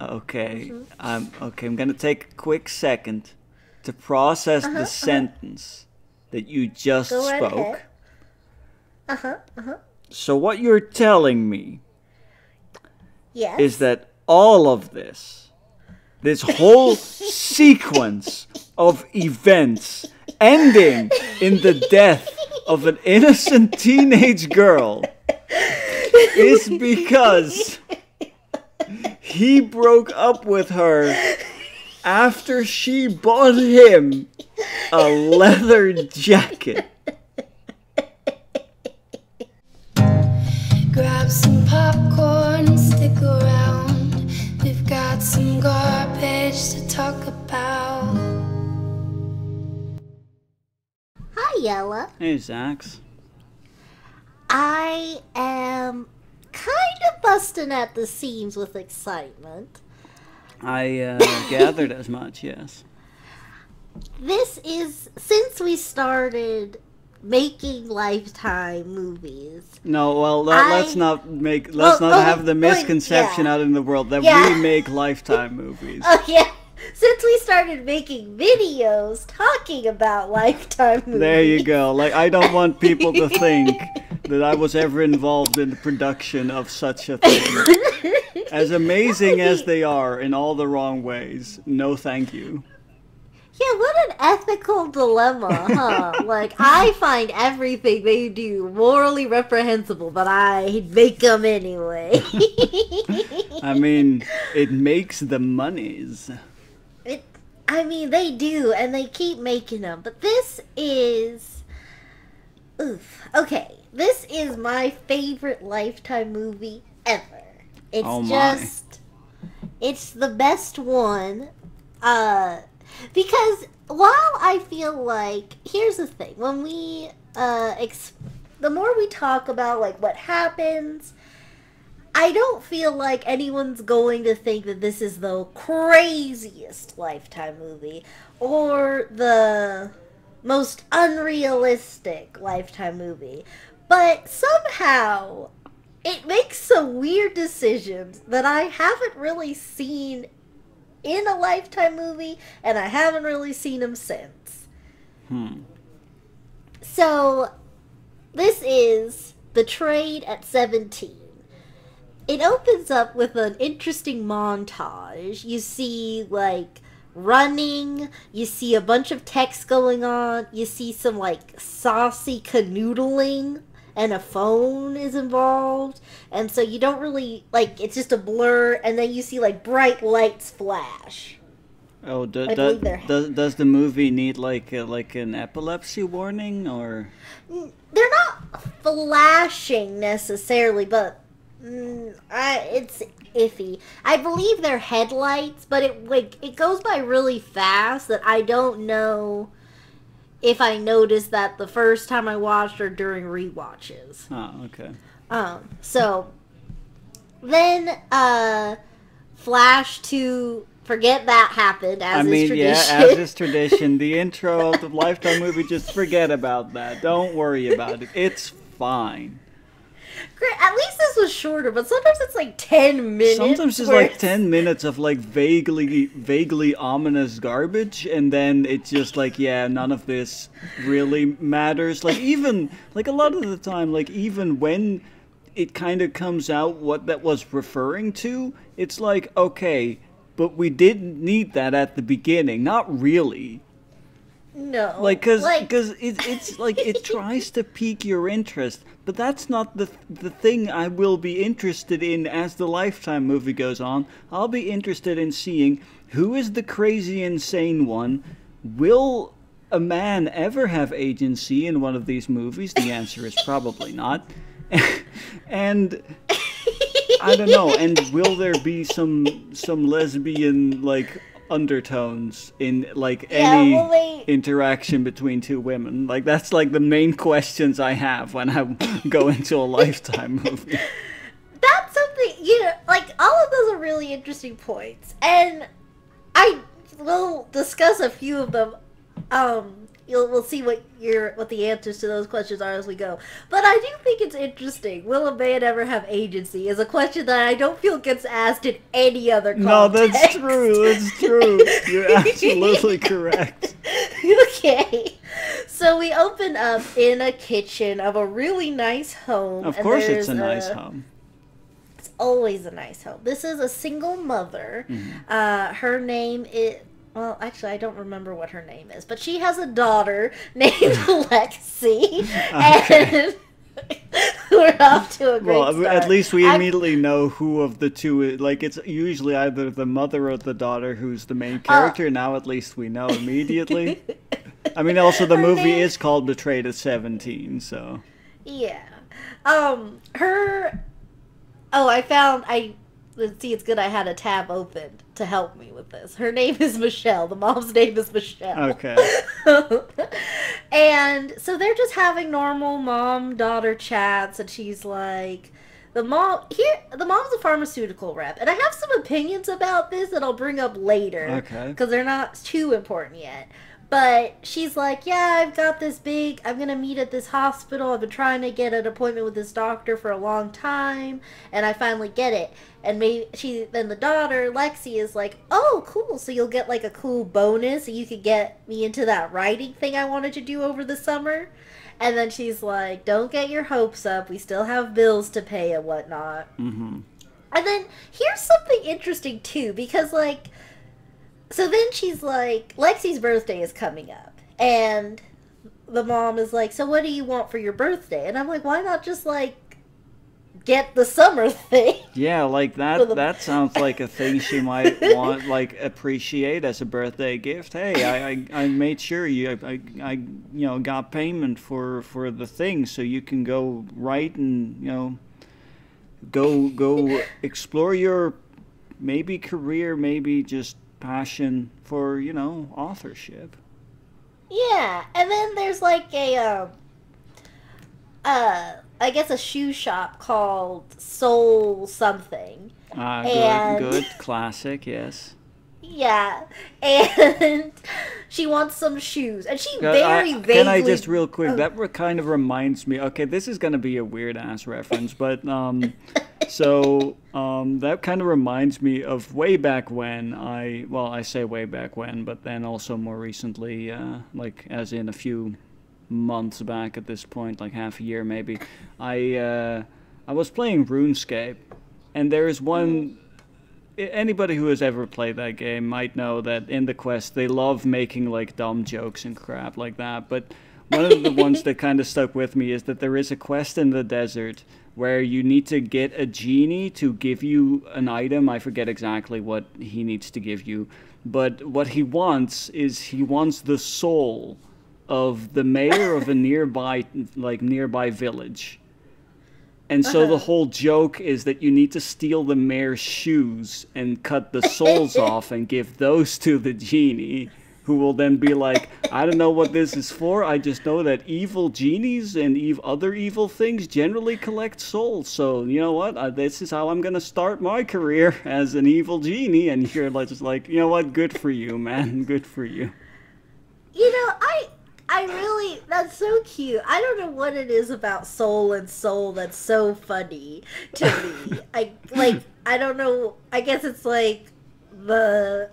Okay. I'm okay. I'm gonna take a quick second to process the sentence that you just Go spoke. Uh huh. Uh huh. So what you're telling me Yes. is that all of this, this whole sequence of events ending in the death of an innocent teenage girl is because he broke up with her after she bought him a leather jacket. Grab some popcorn and stick around. We've got some garbage to talk about. Hi, Yella. Hey, Zax. I am kind of busting at the seams with excitement. I uh, gathered as much, yes. This is since we started making Lifetime movies. No, well, let, let's not make let's Well, not oh, have the misconception yeah. out in the world that Yeah. we make lifetime movies. Oh yeah, since we started making videos talking about Lifetime movies. There you go. Like I don't want people to think that I was ever involved in the production of such a thing. As amazing as they are in all the wrong ways, no thank you. Yeah, what an ethical dilemma, huh? like, I find everything they do morally reprehensible, but I make them anyway. I mean, it makes the monies. it, I mean, they do, and they keep making them, but this is. Oof. Okay, this is my favorite Lifetime movie ever. It's Oh just. It's the best one. Uh. Because while I feel like. Here's the thing. When we. Uh. Ex- the more we talk about, like, what happens. I don't feel like anyone's going to think that this is the craziest Lifetime movie or the most unrealistic Lifetime movie. But somehow it makes some weird decisions that I haven't really seen in a Lifetime movie and I haven't really seen them since. Hmm. So, this is Betrayed at 17. It opens up with an interesting montage. You see, like, running, you see a bunch of text going on, you see some, like, saucy canoodling, and a phone is involved. And so you don't really, like, it's just a blur, and then you see, like, bright lights flash. Oh, do, do, does does the movie need like a, like an epilepsy warning or? they're not flashing necessarily, but mm, I, it's iffy. I believe they're headlights, but it like it goes by really fast that I don't know if I noticed that the first time I watched or during rewatches. Oh, okay. Um, so then uh, flash to forget that happened as I is mean, tradition. yeah, as is tradition, the intro of the Lifetime movie, just forget about that. Don't worry about it. It's fine. Great. At least this was shorter, but sometimes it's like ten minutes. Sometimes it's like 10 minutes of like vaguely vaguely ominous garbage and then it's just like yeah, none of this really matters. Like even like a lot of the time like even when it kind of comes out what that was referring to, it's like okay, but we didn't need that at the beginning. Not really. No, like because like, it, it's like it tries to pique your interest but that's not the the thing i will be interested in as the lifetime movie goes on. I'll be interested in seeing who is the crazy insane one. Will a man ever have agency in one of these movies? The answer is probably not. And i don't know. And will there be some some lesbian like undertones in like Yeah, any well, they- interaction between two women. Like that's like the main questions i have when i go into a lifetime movie. That's something you know. Like all of those are really interesting points, and I will discuss a few of them um you'll we'll see what your what the answers to those questions are as we go. But I do think it's interesting. Will a man ever have agency? Is a question that I don't feel gets asked in any other context. No, that's true. That's true. You're absolutely correct. okay. So we open up in a kitchen of a really nice home. Of course, it's a nice a- home. It's always a nice home. This is a single mother. Mm-hmm. Uh, her name is. Well, actually, I don't remember what her name is, but she has a daughter named Lexi, and we're off to a great start. Well, start. at least we immediately know who of the two. Is, like, it's usually either the mother or the daughter who's the main character. now, at least we know immediately. I mean, also the Her movie name- is called Betrayed at Seventeen, so Yeah. Um, her. Oh, I found. I. Let's see, it's good I had a tab opened to help me with this. Her name is Michelle. The mom's name is Michelle. okay. and so they're just having normal mom daughter chats, and she's like. The mom here. The mom's a pharmaceutical rep, and I have some opinions about this that I'll bring up later. Okay. Because they're not too important yet. But she's like, yeah, I've got this big. I'm gonna meet at this hospital. I've been trying to get an appointment with this doctor for a long time, and I finally get it. And maybe she then the daughter Lexi is like, oh, cool. So you'll get like a cool bonus, and you could get me into that writing thing I wanted to do over the summer. And then she's like, don't get your hopes up. We still have bills to pay and whatnot. hmm And then here's something interesting too, because like, so then she's like, Lexi's birthday is coming up, and the mom is like, so what do you want for your birthday? And I'm like, why not just like get the summer thing? Yeah, like that. That sounds like a thing she might want, like appreciate as a birthday gift. Hey, I, I, I made sure you, I, I, you know, got payment for for the thing, so you can go write and you know, go go explore your maybe career, maybe just passion for you know authorship. Yeah, and then there's like a, um, uh, I guess a shoe shop called Soul something. Ah, And- good, good, classic, yes. Yeah, and she wants some shoes, and she very I, vaguely. can I just real quick? Oh. That kind of reminds me. Okay, this is gonna be a weird ass reference, but um, so um, that kind of reminds me of way back when I. Well, I say way back when, but then also more recently, uh, like as in a few months back at this point, like half a year maybe. I uh, I was playing RuneScape, and there is one i- anybody who has ever played that game might know that in the quest they love making like dumb jokes and crap like that. But one of the ones that kind of stuck with me is that there is a quest in the desert where you need to get a genie to give you an item. I forget exactly what he needs to give you, but what he wants is he wants the soul of the mayor of a nearby like nearby village. And so the Uh-huh. whole joke is that you need to steal the mayor's shoes and cut the soles off and give those to the genie, who will then be like, I don't know what this is for. I just know that evil genies and ev- other evil things generally collect souls. So, you know what? Uh, this is how I'm going to start my career as an evil genie. And you're like, just like, you know what? Good for you, man. Good for you. You know, I I really that's so cute. I don't know what it is about soul and soul that's so funny to me. I like I don't know. I guess it's like the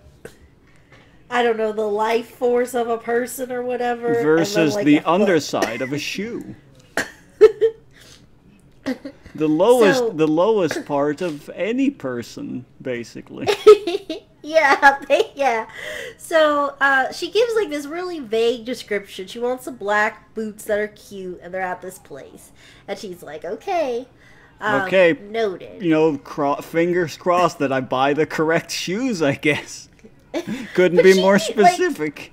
I don't know the life force of a person or whatever versus like, the underside of a shoe. The lowest, So- the lowest part of any person, basically. yeah, they, yeah. So uh, she gives like this really vague description. She wants some black boots that are cute, and they're at this place. And she's like, "Okay, um, Okay, noted." You know, cro- fingers crossed that I buy the correct shoes. I guess couldn't be she, more like- specific.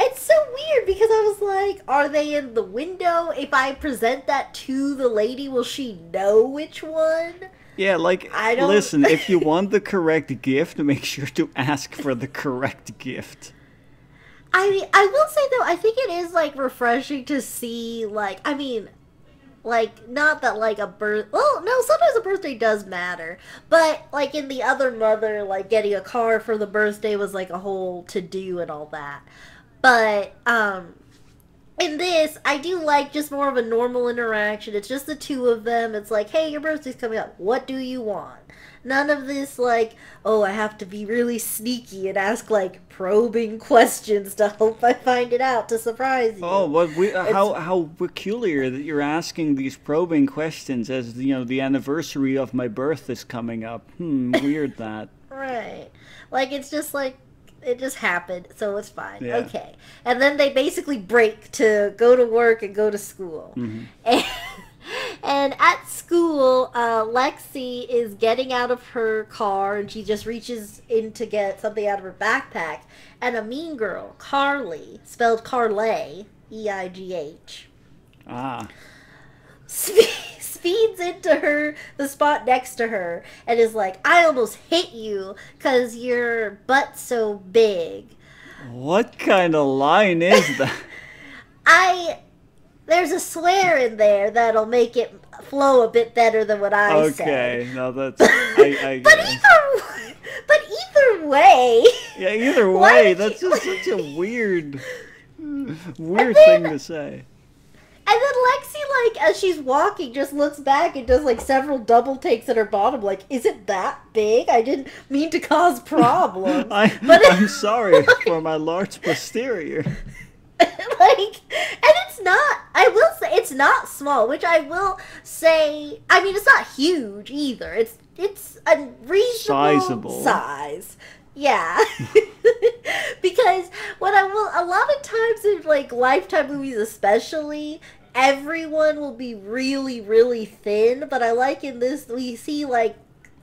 It's so weird because I was like, "Are they in the window? If I present that to the lady, will she know which one?" Yeah, like I don't- listen. if you want the correct gift, make sure to ask for the correct gift. I mean, I will say though, I think it is like refreshing to see like I mean, like not that like a birth. Well, no, sometimes a birthday does matter, but like in the other mother, like getting a car for the birthday was like a whole to do and all that. But um, in this, I do like just more of a normal interaction. It's just the two of them. It's like, hey, your birthday's coming up. What do you want? None of this, like, oh, I have to be really sneaky and ask, like, probing questions to hope I find it out to surprise you. Oh, what we, how how peculiar that you're asking these probing questions as you know the anniversary of my birth is coming up. Hmm, weird that. Right. Like, it's just like, it just happened, so it's fine. Yeah. Okay. And then they basically break to go to work and go to school. Mm-hmm. And, and at school, uh, Lexi is getting out of her car and she just reaches in to get something out of her backpack. And a mean girl, Carly, spelled Carlay, E I G H, Ah, into her the spot next to her and is like i almost hit you because your butt's so big what kind of line is that? i there's a swear in there that'll make it flow a bit better than what i said okay, no, that's I, I but either but either way Yeah, either way, that's you- just such a weird, weird then- thing to say. And then Lexi, like, as she's walking, just looks back and does, like, several double takes at her bottom. Like, is it that big? I didn't mean to cause problems. I, But- I'm sorry for my large posterior. like and it's not i will say it's not small which i will say i mean it's not huge either it's it's a reasonable Sizable. size yeah. Because what i will a lot of times in like lifetime movies especially everyone will be really really thin but i like in this we see like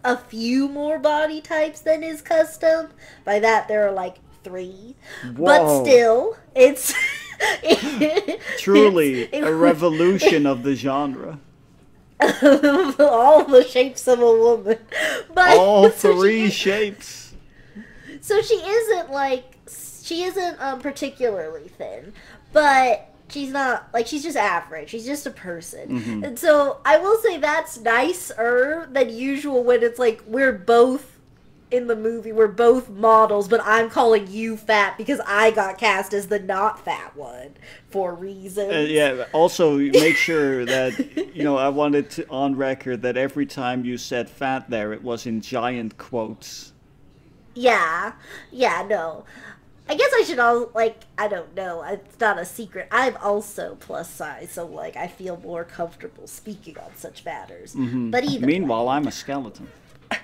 a few more body types than is custom. By that there are like three. But still it's Truly it's- a revolution of the genre. all the shapes of a woman. But All three shapes. So she isn't like she isn't um particularly thin but she's not like she's just average she's just a person Mm-hmm. and so i will say that's nicer than usual when it's like we're both in the movie we're both models but i'm calling you fat because i got cast as the not fat one for reasons Uh, yeah. Also, make sure that you know. I wanted to on record that every time you said "fat" there, it was in giant quotes. Yeah, yeah, no. I guess I should all like I don't know. It's not a secret. I'm also plus size, so like I feel more comfortable speaking on such matters. Mm-hmm. But either Meanwhile, I'm a skeleton.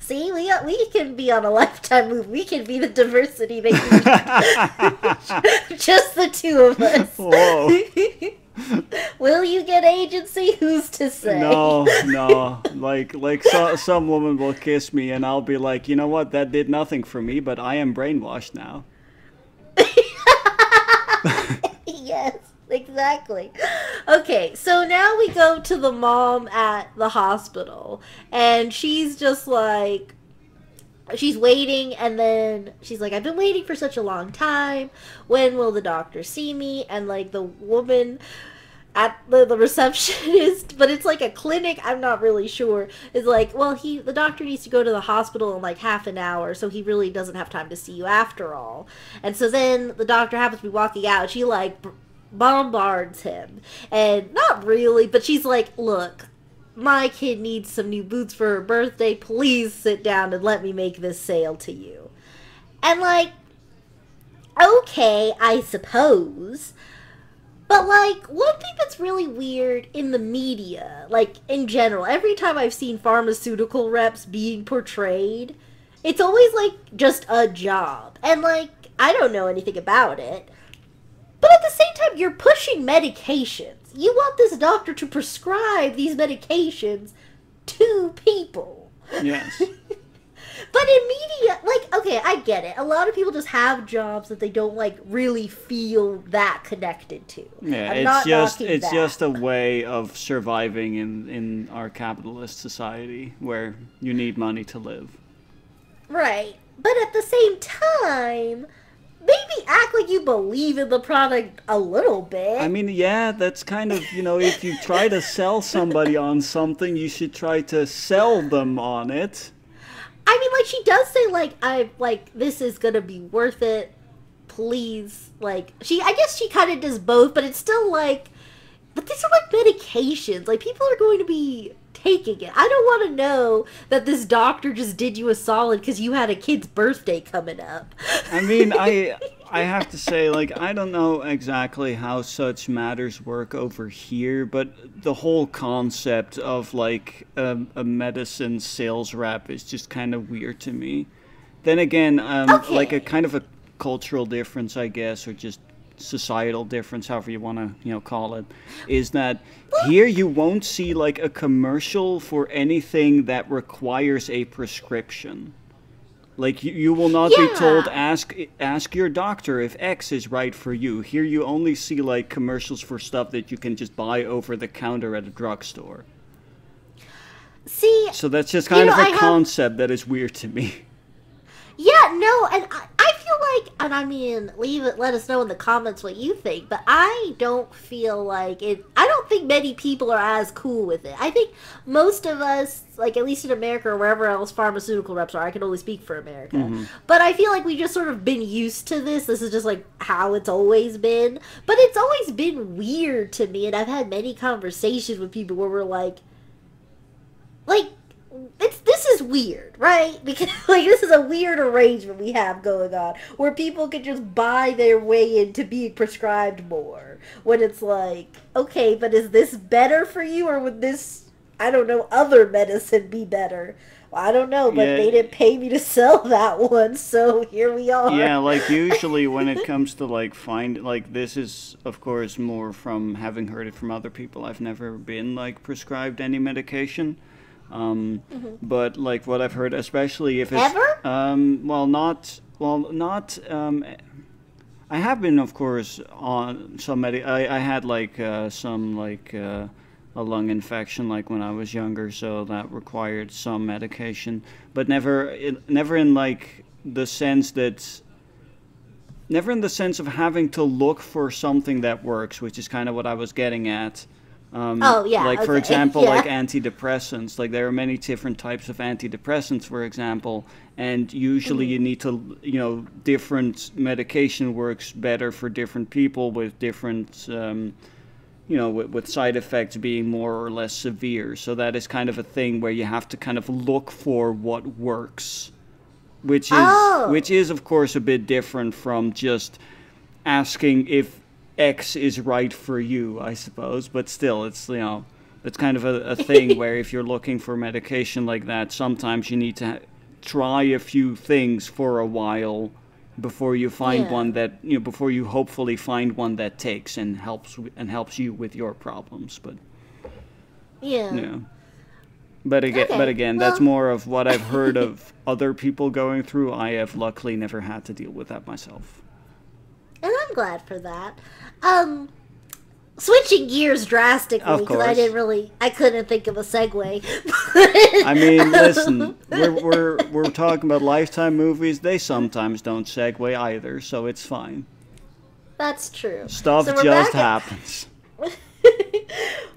see, we we can be on a lifetime move. We can be the diversity need. Just the two of us. Whoa. Will you get agency? Who's to say? No, no. Like, like so, some woman will kiss me, and I'll be like, you know what? That did nothing for me, but I am brainwashed now. yes, exactly. Okay, so now we go to the mom at the hospital, and she's just like, she's waiting, and then she's like, I've been waiting for such a long time. When will the doctor see me? And like the woman at the, the receptionist, but it's like a clinic. I'm not really sure. Is like, well, he the doctor needs to go to the hospital in like half an hour, so he really doesn't have time to see you after all. And so then the doctor happens to be walking out. She like bombards him, and not really, but she's like, look. My kid needs some new boots for her birthday. Please sit down and let me make this sale to you. And like, okay, I suppose. But like one thing that's really weird in the media, like in general, every time I've seen pharmaceutical reps being portrayed, it's always like just a job. And like I don't know anything about it. But at the same time you're pushing medications. You want this doctor to prescribe these medications to people. Yes. But in media, like, okay, I get it. A lot of people just have jobs that they don't like really feel that connected to. Yeah, I'm it's not just it's that. just a way of surviving in in our capitalist society where you need money to live. right. But at the same time, maybe act like you believe in the product a little bit. I mean, yeah, that's kind of, you know, if you try to sell somebody on something, you should try to sell them on it. I mean, like she does say, like I like this is gonna be worth it. please, like she. I guess she kind of does both, but it's still like, but these are like medications. Like people are going to be taking it. I don't want to know that this doctor just did you a solid because you had a kid's birthday coming up. I mean, I I have to say, like, I don't know exactly how such matters work over here, but the whole concept of like a, a medicine sales rep is just kind of weird to me. Then again, um, Okay. like a kind of a cultural difference, I guess, or just societal difference, however you want to, you know, call it, is that here you won't see like a commercial for anything that requires a prescription. Like you, you will not be told ask ask your doctor if X is right for you. Here you only see like commercials for stuff that you can just buy over the counter at a drugstore. See, So that's just kind of know, a I have- concept that is weird to me. Yeah, no, and I, I feel like, and I mean, leave it, let us know in the comments what you think, but I don't feel like it, I don't think many people are as cool with it. I think most of us, like at least in America or wherever else pharmaceutical reps are, I can only speak for America, mm-hmm. but I feel like we just sort of been used to this. This is just like how it's always been, but it's always been weird to me, and I've had many conversations with people where we're like, like it's this is weird, right? Because like this is a weird arrangement we have going on where people can just buy their way into being prescribed more. When it's like, okay, but is this better for you or would this I don't know, other medicine be better? Well, I don't know, but Yeah. they didn't pay me to sell that one, so here we are. Yeah, like usually when it comes to like find like this is of course more from having heard it from other people. I've never been like prescribed any medication. Um, but like what I've heard, especially if it's Ever? um, well, not well, not um, I have been, of course, on some medi. I, I had like uh, some like uh, a lung infection, like when I was younger, so that required some medication, but never, in, never in like the sense that, never in the sense of having to look for something that works, which is kind of what I was getting at. Um, Oh, yeah, Like for example, yeah. like antidepressants. Like there are many different types of antidepressants, for example, and usually Mm-hmm. you need to, you know, different medication works better for different people with different, um, you know, with, with side effects being more or less severe. So that is kind of a thing where you have to kind of look for what works, which is Oh. which is of course a bit different from just asking if X is right for you, I suppose. But still, it's you know, it's kind of a, a thing where if you're looking for medication like that, sometimes you need to ha- try a few things for a while before you find Yeah. one that you know before you hopefully find one that takes and helps w- and helps you with your problems. But Yeah. yeah. But again, Okay, but again, that's more of what I've heard of other people going through. I have luckily never had to deal with that myself. I'm glad for that. Um, switching gears drastically because I didn't really, I couldn't think of a segue. I mean, listen, we're, we're, we're talking about Lifetime movies. They sometimes don't segue either, so it's fine. That's true. Stuff So just at- happens.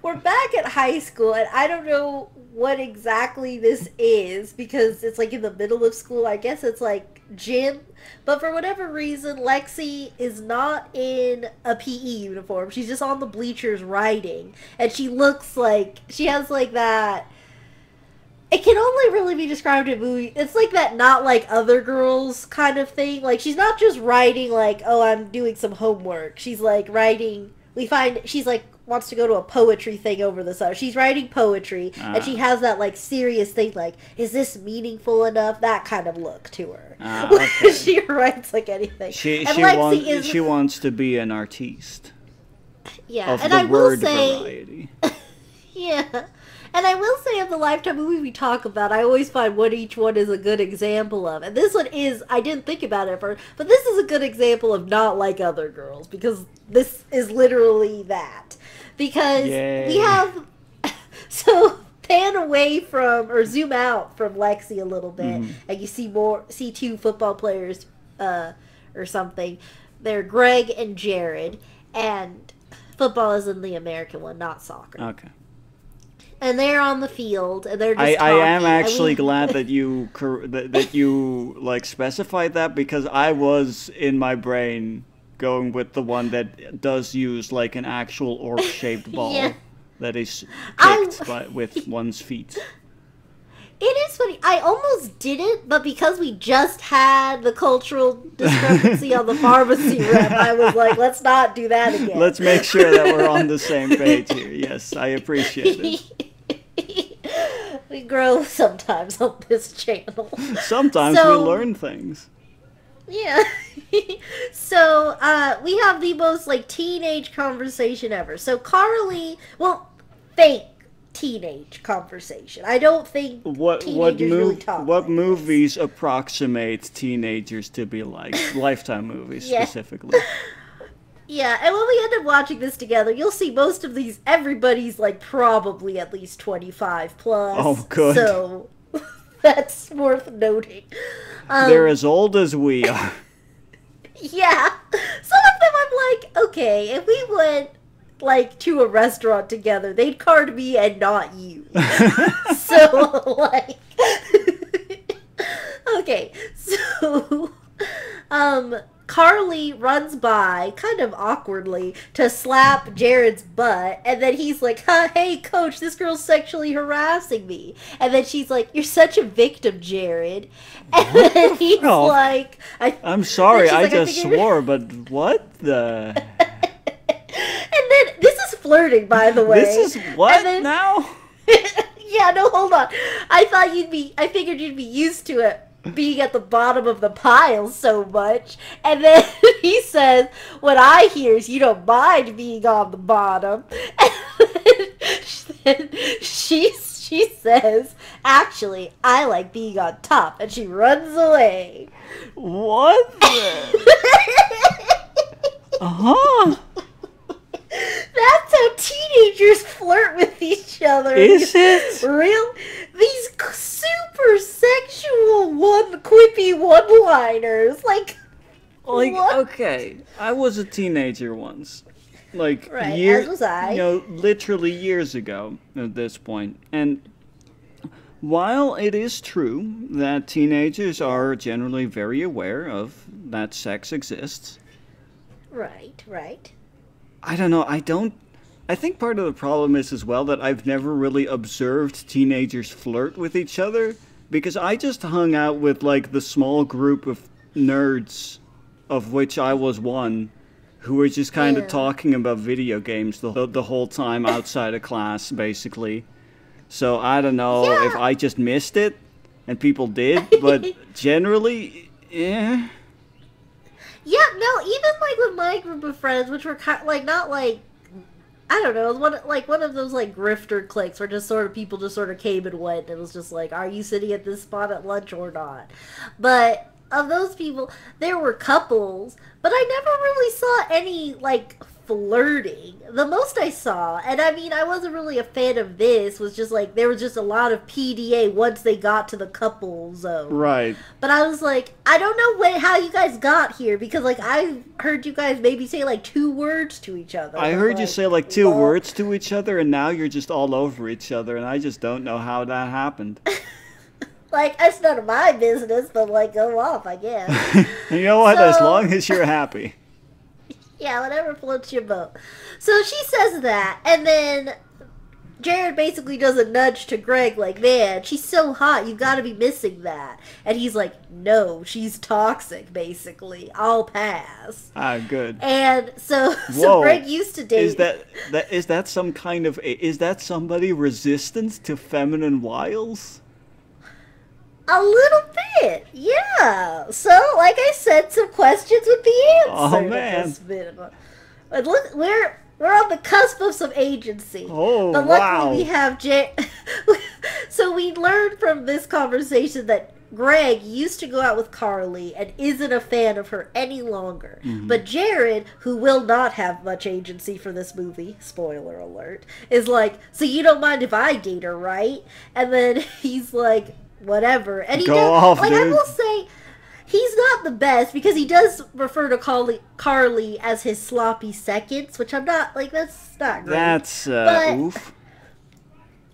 We're back at high school, and I don't know what exactly this is because it's like in the middle of school. I guess it's like gym. But for whatever reason, Lexi is not in a PE uniform. She's just on the bleachers writing. And she looks like she has like that. It can only really be described in movie. It's like that not like other girls kind of thing. Like she's not just writing like, oh, I'm doing some homework. She's like writing. We find she's like wants to go to a poetry thing over the summer. She's writing poetry, and she ah. has that like serious thing. Like, is this meaningful enough? That kind of look to her. Ah, okay. she writes like anything. She, and she, wants, is she wants to be an artiste yeah, of and the I will say. variety. Yeah. And I will say of the Lifetime movie we talk about, I always find what each one is a good example of. And this one is, I didn't think about it first, but this is a good example of not like other girls because this is literally that. Because Yay. we have, so pan away from, or zoom out from Lexi a little bit, and you see more, see two football players, uh, or something. They're Greg and Jared, and football is in the American one, not soccer. Okay. and they're on the field, and they're just. I, I am actually we- glad that you that, that you like specified that because I was in my brain going with the one that does use like an actual orc shaped ball Yeah. That is kicked by, with one's feet. It is funny. I almost did it, but because we just had the cultural discrepancy on the pharmacy rep, I was like, let's not do that again. Let's make sure that we're on the same page here. Yes, I appreciate it. we grow sometimes on this channel. Sometimes So- we learn things. Yeah. so uh, we have the most like teenage conversation ever. So Carly, well, fake teenage conversation. I don't think What what really talk what like this. movies approximate teenagers to be like? Lifetime movies Yeah. specifically. Yeah, and when we end up watching this together, you'll see most of these. Everybody's like probably at least twenty five plus. Oh, good. So that's worth noting. Um, They're as old as we are. Yeah. Some of them I'm like, okay, if we went like to a restaurant together, they'd card me and not you. so like Okay, so um Carly runs by kind of awkwardly to slap Jared's butt, and then he's like, huh, "Hey, coach, this girl's sexually harassing me." And then she's like, "You're such a victim, Jared." And then he's like, I, I'm sorry, I like, just figured- swore, but what the? And then this is flirting, by the way. This is what then- now? yeah, no, hold on. I thought you'd be. I figured you'd be used to it being at the bottom of the pile so much. And then he says, "What I hear is you don't mind being on the bottom." And then she she says, "Actually, I like being on top," and she runs away. What? The? Uh-huh. That's how teenagers flirt with each other. Is it? Real? These super sexual one quippy one-liners, like Like, What? okay, I was a teenager once. Like, Right, year, as was I. You know, literally years ago at this point. And while it is true that teenagers are generally very aware of that sex exists, right, right. I don't know. I don't. I think part of the problem is as well that I've never really observed teenagers flirt with each other because I just hung out with like the small group of nerds, of which I was one, who were just kind Yeah. of talking about video games the, the whole time outside of class, basically. So I don't know if I just missed it and people did, but generally, eh. Yeah, no, even like with my group of friends, which were kind of, like not like I don't know, one like one of those like grifter cliques where just sort of people just sort of came and went. And It was just like, are you sitting at this spot at lunch or not? But of those people, there were couples, but I never really saw any like flirting. The most I saw, and I mean, I wasn't really a fan of this, was just like there was just a lot of PDA once they got to the couple zone. Right. But I was like, I don't know what, how you guys got here because like I heard you guys maybe say like two words to each other. I heard you say like two "Lol." words to each other, and now you're just all over each other, and I just don't know how that happened. Like it's none of my business, but like go off, I guess. you know what? As long as you're happy. yeah, whatever floats your boat. So she says that, and then Jared basically does a nudge to Greg, like, "Man, she's so hot. you've got to be missing that." And he's like, "No, she's toxic. Basically, I'll pass." Ah, good. And so, so Greg used to date. Is that that is that some kind of is that somebody resistant to feminine wiles? A little bit, yeah. So, like I said, some questions would be answered. Oh, man. But look, we're we're on the cusp of some agency. Oh, but luckily wow. we have Jay. so we learned from this conversation that Greg used to go out with Carly and isn't a fan of her any longer. Mm-hmm. But Jared, who will not have much agency for this movie, spoiler alert, is like, so you don't mind if I date her, right? And then he's like, whatever. And he Go does, off, like I will say, he's not the best because he does refer to Carly, Carly as his sloppy seconds, which I'm not like. That's not great. That's uh, But- oof.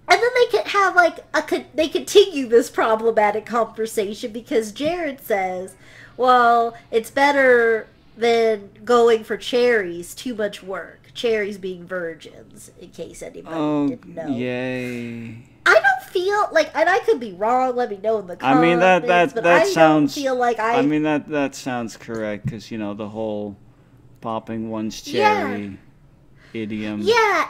and then they could have like a they continue this problematic conversation because Jared says, "Well, it's better than going for cherries. Too much work. Cherries being virgins, in case anybody Oh, didn't know." yay. I feel like, and I could be wrong. Let me know in the comments. I mean, that- that- that I sounds- feel like I. I mean that that sounds correct because you know the whole popping one's Yeah. cherry idiom. yeah.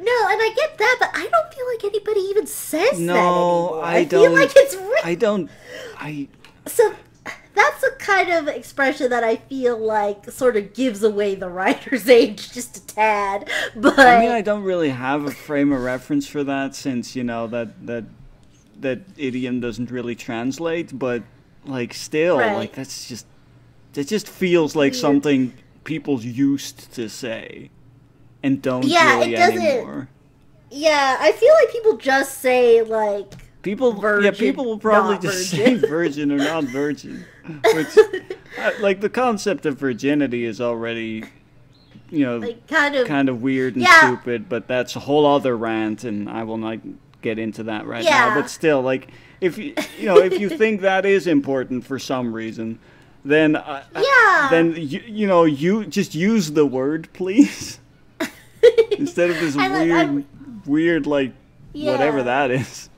No, and I get that, but I don't feel like anybody even says that No, anymore. I feel don't- feel like it's written. I don't. I So that's the kind of expression that I feel like sort of gives away the writer's age just a tad. But I mean I don't really have a frame of reference for that since you know that that that idiom doesn't really translate. But like still, Right. like that's just that just feels like Weird. something people used to say and don't Yeah, really it doesn't- anymore. yeah, I feel like people just say like People, yeah, people will probably just virgin. say virgin or not virgin. Which, uh, like, the concept of virginity is already, you know, like kind of kind of weird and Yeah. stupid. But that's a whole other rant, and I will not get into that right now. But still, like, if you, you know, if you think that is important for some reason, then, uh, Yeah. then you, you know, you just use the word, please, instead of this weird, I'm- weird, like, whatever that is.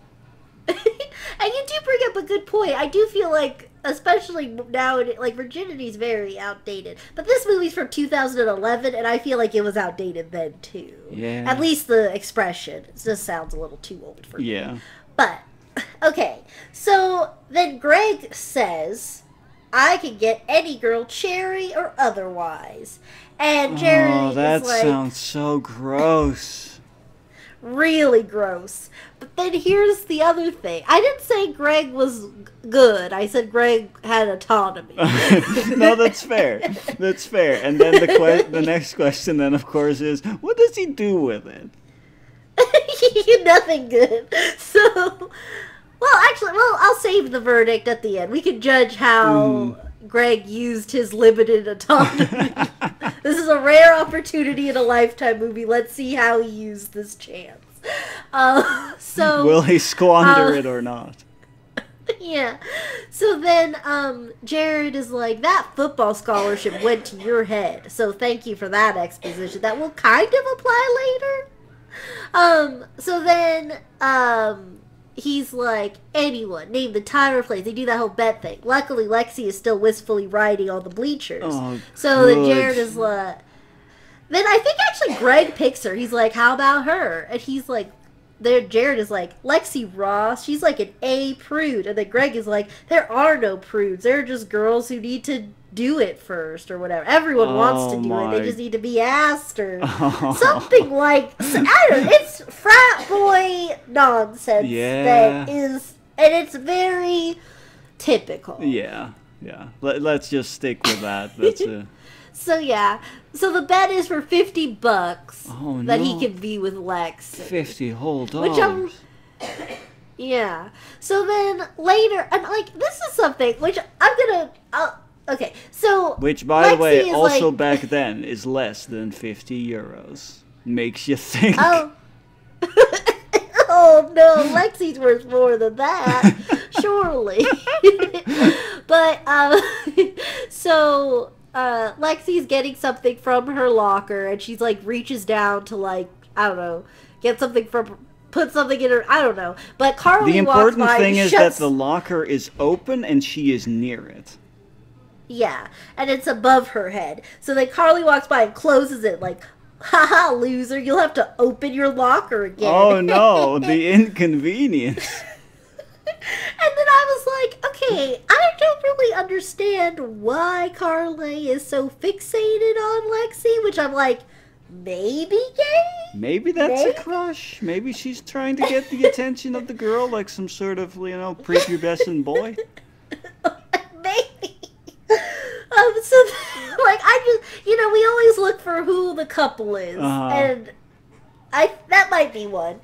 and you do bring up a good point. I do feel like, especially now, like virginity is very outdated. But this movie's from 2011, and I feel like it was outdated then too. Yeah. At least the expression it just sounds a little too old for me. Yeah. But okay, so then Greg says, "I can get any girl, cherry or otherwise." And oh, Jerry oh, that like, sounds so gross. really gross. But then here's the other thing. I didn't say Greg was good. I said Greg had autonomy. no, that's fair. That's fair. And then the que- the next question, then of course, is what does he do with it? Nothing good. So, well, actually, well, I'll save the verdict at the end. We can judge how mm-hmm. Greg used his limited autonomy. this is a rare opportunity in a lifetime movie. Let's see how he used this chance. Uh, so Will he squander uh, it or not? yeah. So then um Jared is like that football scholarship went to your head. So thank you for that exposition. That will kind of apply later. Um so then um he's like anyone name the time or place. They do that whole bet thing. Luckily Lexi is still wistfully riding on the bleachers. Oh, so then. Jared is like then I think actually Greg picks her. He's like, "How about her?" And he's like, "There." Jared is like, "Lexi Ross. She's like an A prude." And then Greg is like, "There are no prudes. There are just girls who need to do it first or whatever. Everyone wants to Oh do it. They just need to be asked or Oh. something like. I don't. know. It's frat boy nonsense Yeah. that is, and it's very typical. Yeah, yeah. Let, let's just stick with that. That's a. So yeah. So the bet is for fifty bucks Oh, that he no. can be with Lex. 50 whole Which I'm- dollars. Yeah. So then later, and like this is something which I'm gonna. Uh, okay. So Which, by the way, also like- back then is less than 50 euros. Makes you think. Oh. oh no, Lexi's worth more than that, surely. but um, so uh, Lexi's getting something from her locker, and she's like reaches down to like I don't know, get something from. Put something in her. I don't know, but Carly The walks important thing is that the locker is open and she is near it. Yeah, and it's above her head. So then Carly walks by and closes it, like, haha, loser, you'll have to open your locker again. Oh no, the inconvenience. And then I was like, okay, I don't really understand why Carly is so fixated on Lexi, which I'm like, maybe gay? Maybe that's Maybe. a crush. Maybe she's trying to get the attention of the girl like some sort of, you know, prepubescent boy. maybe. Um, so, like, I just, you know, we always look for who the couple is. Uh-huh. And I that might be one.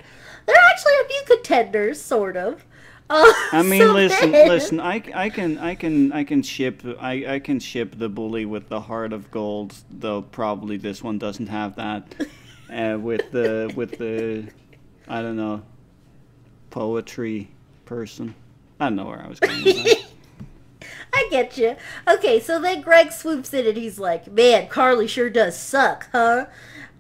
There are actually a few contenders, sort of. Uh, I mean, so listen, then- listen. I, I can, I can, I can ship, I, I can ship the bully with the heart of gold. Though probably this one doesn't have that. Uh, with the, with the, I don't know, poetry person. I don't know where I was going with that. I get you. Okay, so then Greg swoops in and he's like, "Man, Carly sure does suck, huh?"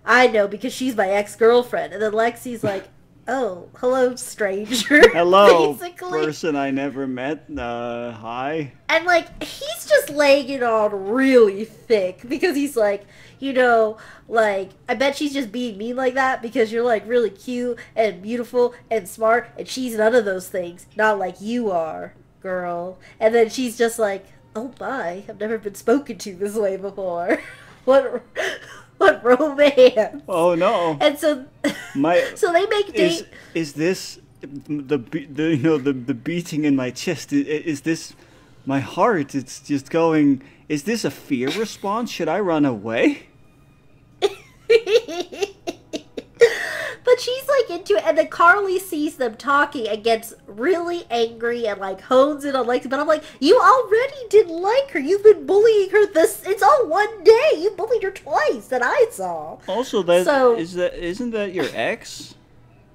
I know because she's my ex girlfriend. And then Lexi's like, "Oh, hello, stranger." Hello, basically. person I never met. Uh, hi. And like he's just laying it on really thick because he's like, you know, like I bet she's just being mean like that because you're like really cute and beautiful and smart and she's none of those things, not like you are, girl. And then she's just like, "Oh my, I've never been spoken to this way before." what what romance. Oh no. And so My so they make is date is this the, the you know the the beating in my chest? Is, is this my heart? It's just going. Is this a fear response? Should I run away? but she's like into it, and then Carly sees them talking and gets really angry and like hones in on Lexi. But I'm like, you already didn't like her. You've been bullying her this. It's all one day. You bullied her twice that I saw. Also, that So- is that isn't that your ex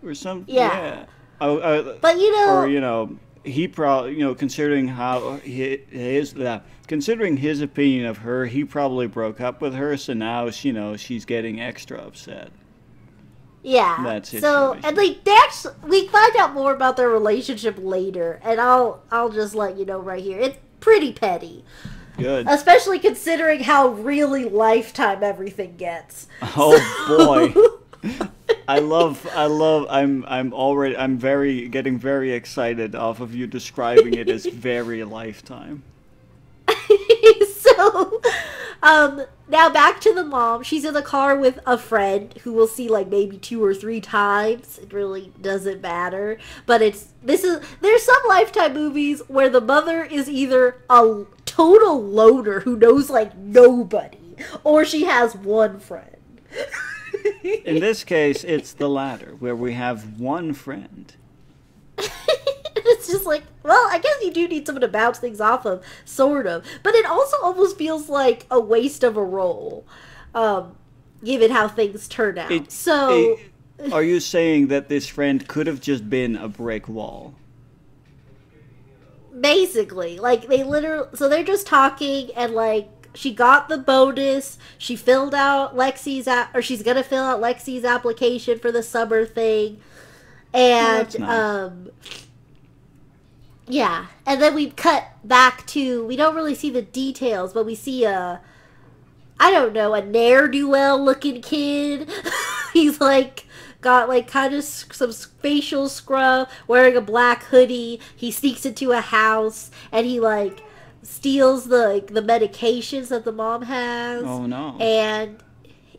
or something? Yeah. Oh, uh, But you know, or you know, he probably you know considering how he, his that considering his opinion of her, he probably broke up with her. So now she, you know she's getting extra upset. Yeah. so situation. and like they actually, we find out more about their relationship later, and I'll I'll just let you know right here. It's pretty petty, Good. especially considering how really lifetime everything gets. Oh boy. I love I love I'm I'm already I'm very getting very excited off of you describing it as very lifetime. so um now back to the mom. She's in the car with a friend who we'll see like maybe two or three times. It really doesn't matter. But it's this is there's some lifetime movies where the mother is either a total loner who knows like nobody or she has one friend. In this case, it's the latter, where we have one friend. It's just like, well, I guess you do need someone to bounce things off of, sort of. But it also almost feels like a waste of a role, um, given how things turn out. It- so, it- are you saying that this friend could have just been a brick wall? basically, like, they literally, so they're just talking, and like, she got the bonus. She filled out Lexi's, a- or she's gonna fill out Lexi's application for the summer thing. And, that's nice. um, yeah. And then we cut back to, we don't really see the details, but we see a, I don't know, a ne'er do well looking kid. He's like got like kind of some facial scrub, wearing a black hoodie. He sneaks into a house and he like steals the like, the medications that the mom has. Oh no. And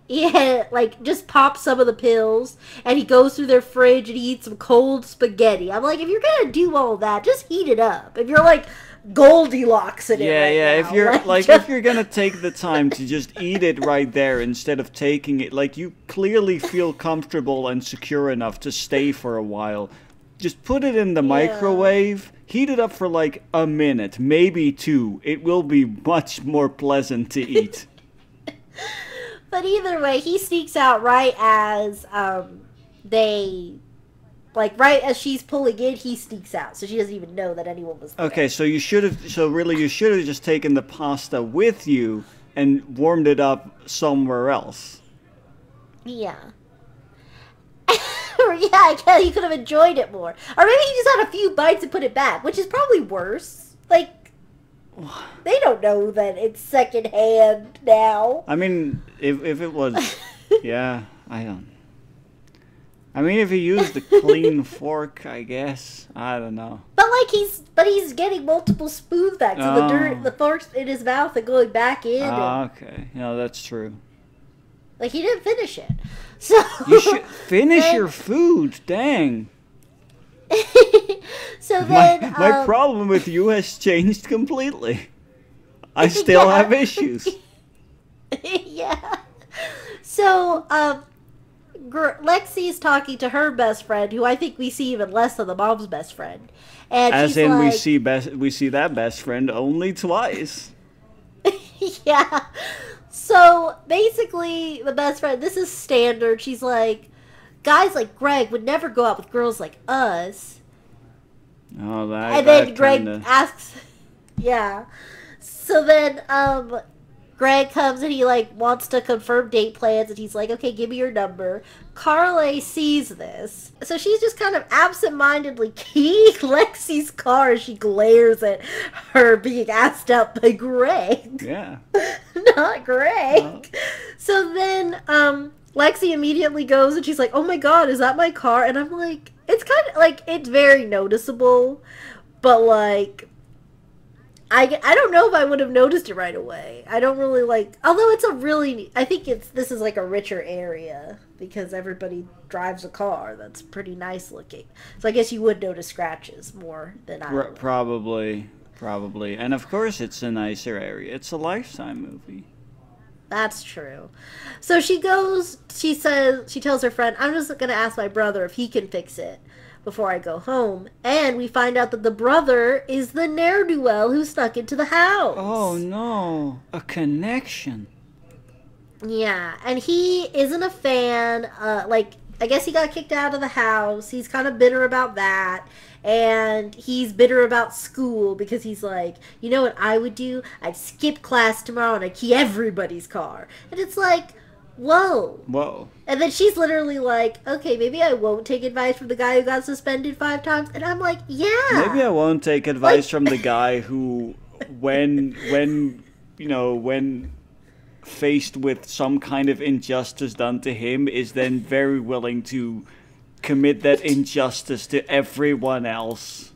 yeah, like just pop some of the pills and he goes through their fridge and he eats some cold spaghetti. I'm like, if you're gonna do all that, just heat it up. If you're like Goldilocks in it, Yeah, right yeah. now, If you're like, just- if you're gonna take the time to just eat it right there instead of taking it, like you clearly feel comfortable and secure enough to stay for a while, just put it in the microwave. Heat it up for like a minute, maybe two. It will be much more pleasant to eat. But either way, he sneaks out right as um they like right as she's pulling in, he sneaks out. So she doesn't even know that anyone was there. Okay, so you should have. So really, you should have just taken the pasta with you and warmed it up somewhere else. Yeah. Yeah, I guess you could have enjoyed it more. Or maybe he just had a few bites and put it back, which is probably worse. Like they don't know that it's secondhand now. I mean, if if it was, yeah, I don't. I mean, if he used a clean fork, I guess. I don't know. But like he's but he's getting multiple spoons back, so the dirt Oh. the forks in his mouth and going back in Ah, okay. No, that's true. like he didn't finish it. So You should finish And- your food. Dang. so My then my um, problem with you has changed completely. I still Yeah. have issues. yeah. So, um, Gr- Lexi is talking to her best friend, who I think we see even less than the mom's best friend, and As in, like, we see best we see that best friend only twice. yeah. So basically, the best friend. This is standard. She's like, guys like Greg would never go out with girls like us. Oh, that. and then that Greg kinda- asks, yeah. So then, um, Greg comes and he like wants to confirm date plans, and he's like, "Okay, give me your number." Carly sees this, so she's just kind of absent-mindedly keying Lexi's car as she glares at her being asked out by Greg, Yeah. not Greg. Well. So then, um, Lexi immediately goes and she's like, "Oh my god, is that my car?" And I'm like, it's kind of like it's very noticeable, but like, I I don't know if I would have noticed it right away. I don't really like, although it's a really, I think it's this is like a richer area because everybody drives a car that's pretty nice looking. So I guess you would notice scratches more than I. Would. probably. Probably. And of course, it's a nicer area. It's a Lifetime movie. That's true. So she goes, she says, she tells her friend, I'm just going to ask my brother if he can fix it before I go home. And we find out that the brother is the ne'er do well who snuck into the house. Oh no. A connection. Yeah, and he isn't a fan. Uh, like, I guess he got kicked out of the house. He's kind of bitter about that. And he's bitter about school because he's like, you know what I would do? I'd skip class tomorrow and I'd key everybody's car. And it's like, whoa. Whoa. And then she's literally like, okay, maybe I won't take advice from the guy who got suspended five times. And I'm like, yeah. Maybe I won't take advice Like- from the guy who, when, when, you know, when faced with some kind of injustice done to him, is then very willing to commit that injustice to everyone else.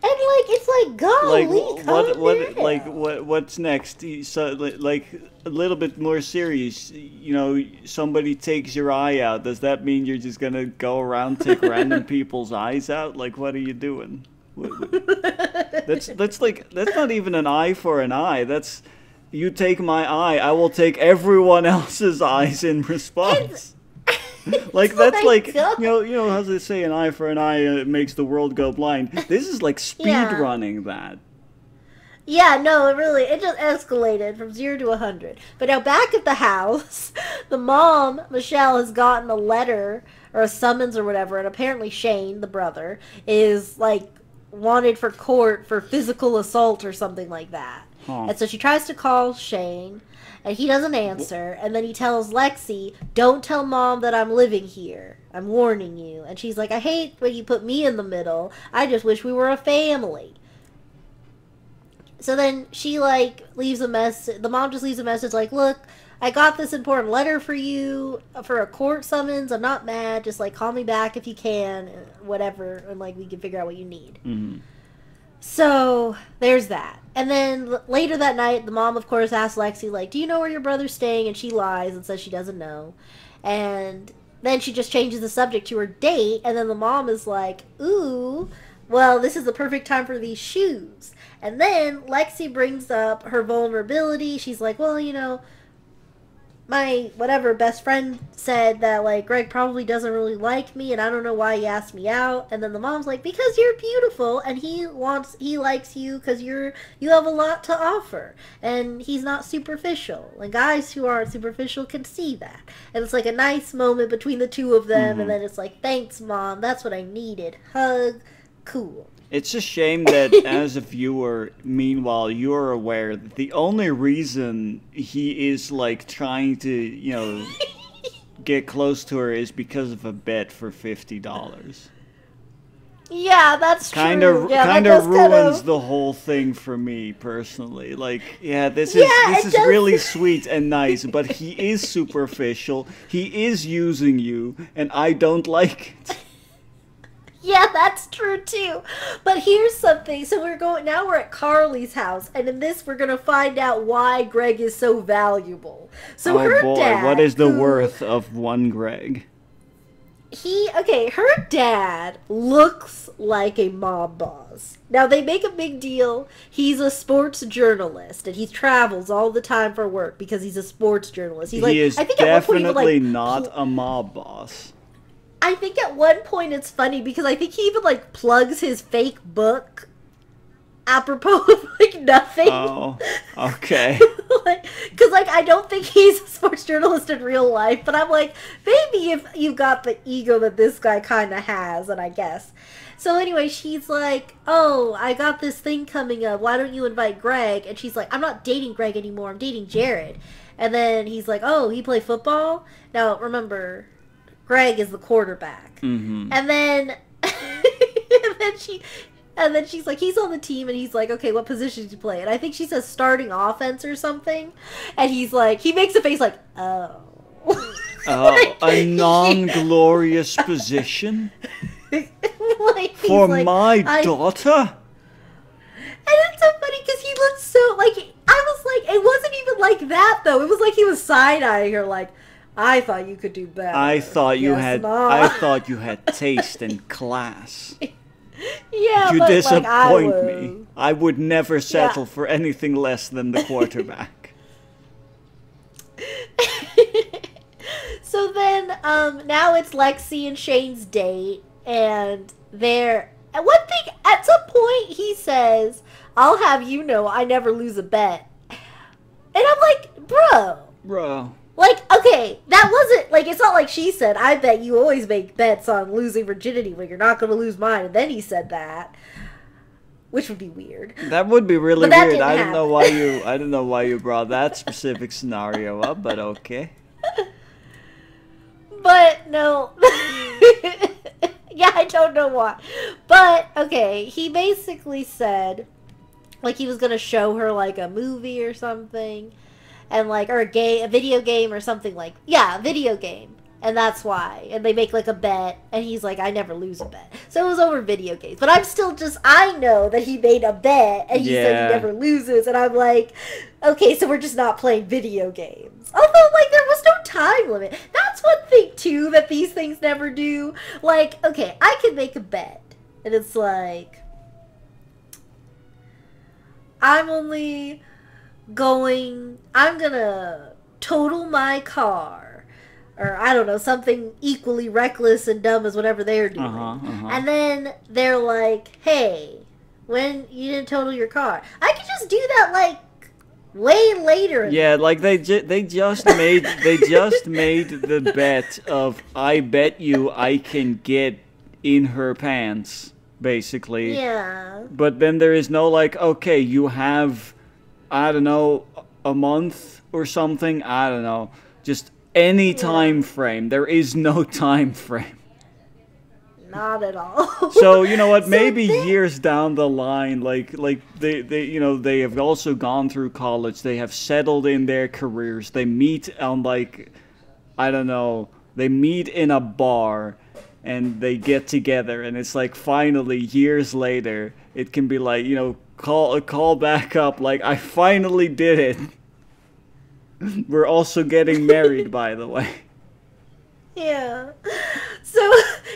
And like, it's like, golly, Like what, what, like what, what's next? So, like a little bit more serious. You know, somebody takes your eye out. Does that mean you're just gonna go around take random people's eyes out? Like, what are you doing? That's that's like that's not even an eye for an eye. That's you take my eye, I will take everyone else's eyes in response. like that's like you know you know how they say an eye for an eye uh, makes the world go blind. This is like speed Yeah. running that. Yeah, no, it really it just escalated from zero to a hundred. But now back at the house, the mom Michelle has gotten a letter or a summons or whatever, and apparently Shane, the brother, is like wanted for court for physical assault or something like that. Huh. And so she tries to call Shane, and he doesn't answer. And then he tells Lexi, "Don't tell mom that I'm living here. I'm warning you." And she's like, "I hate when you put me in the middle. I just wish we were a family." So then she like leaves a message. The mom just leaves a message like, "Look, I got this important letter for you for a court summons. I'm not mad. Just like call me back if you can, whatever, and like we can figure out what you need." Mhm. So there's that. And then later that night, the mom, of course, asks Lexi, like, "Do you know where your brother's staying?" And she lies and says she doesn't know. And then she just changes the subject to her date. And then the mom is like, "Ooh, well, this is the perfect time for these shoes." And then Lexi brings up her vulnerability. She's like, "Well, you know." My whatever best friend said that like Greg probably doesn't really like me and I don't know why he asked me out. And then the mom's like because you're beautiful and he wants he likes you cuz you're you have a lot to offer and he's not superficial. And guys who aren't superficial can see that. And it's like a nice moment between the two of them Mhm. and then it's like thanks mom that's what I needed. Hug. Cool It's a shame that as a viewer, meanwhile, you're aware that the only reason he is like trying to, you know, get close to her is because of a bet for fifty dollars. yeah that's Kind true of, yeah, kind of ruins kind the whole thing for me personally. Like, yeah, this Yeah, is this it is does. really sweet and nice, but he is superficial. He is using you, and I don't like it. Yeah, that's true too. But here's something. So we're going now we're at Carly's house and in this we're going to find out why Greg is so valuable. So oh her boy, dad what is the who- worth of one Greg? He okay, her dad looks like a mob boss. Now they make a big deal. He's a sports journalist and he travels all the time for work because he's a sports journalist. He's like he is I think at one point definitely like, not a mob boss. I think at one point it's funny because I think he even like plugs his fake book apropos of like nothing. Oh, okay. Because like I don't think he's a sports journalist in real life, but I'm like maybe if you got the ego that this guy kind of has, and I guess. so anyway, she's like, "Oh, I got this thing coming up. Why don't you invite Greg?" And she's like, "I'm not dating Greg anymore. I'm dating Jared." And then he's like, "Oh, he play football." Now remember, Greg is the quarterback. Mm-hmm. And then, and then she, and then she's like, he's on the team, and he's like, okay, what position do you play? And I think she says starting offense or something. And he's like, he makes a face like, oh. Oh, a non-glorious position like, for like, my I- daughter. And it's so funny because he looks so like I was like it wasn't even like that though. It was like he was side eyeing her like I thought you could do better. I thought you had. not." I thought you had taste and class. yeah, you but, disappoint like, I me. I would never settle for anything less than the quarterback. so then um now it's Lexi and Shane's date and they're and one thing at some point he says, I'll have you know I never lose a bet. And I'm like, bro, Bro. Like, okay, that wasn't like it's not like she said, I bet you always make bets on losing virginity when you're not gonna lose mine, and then he said that. Which would be weird. That would be really weird. didn't I don't know why you I don't know why you brought that specific scenario up, but okay. But no Yeah, I don't know why. But okay, he basically said like he was gonna show her like a movie or something. And like or a game a video game or something like yeah, a video game. And that's why. And they make like a bet and he's like, I never lose a bet. So it was over video games. But I'm still just I know that he made a bet and he said he never loses and I'm like, okay, so we're just not playing video games. Although like there was no time limit. That's one thing too that these things never do. Like, okay, I can make a bet. And it's like I'm only going I'm gonna total my car or I don't know, something equally reckless and dumb as whatever they're doing. Uh-huh, uh-huh. And then they're like, "Hey, when you didn't total your car, I could just do that like way later." Yeah, like they ju- they just made they just made the bet of I bet you I can get in her pants basically. Yeah. But then there is no like okay, you have I don't know a month or something, I don't know. Just any time frame. There is no time frame. Not at all. So you know what? So Maybe years down the line, like like they they you know they have also gone through college. They have settled in their careers. They meet on like I don't know. They meet in a bar and they get together, and it's like finally years later, it can be like you know call a call back up. Like I finally did it. We're also getting married, by the way. Yeah. So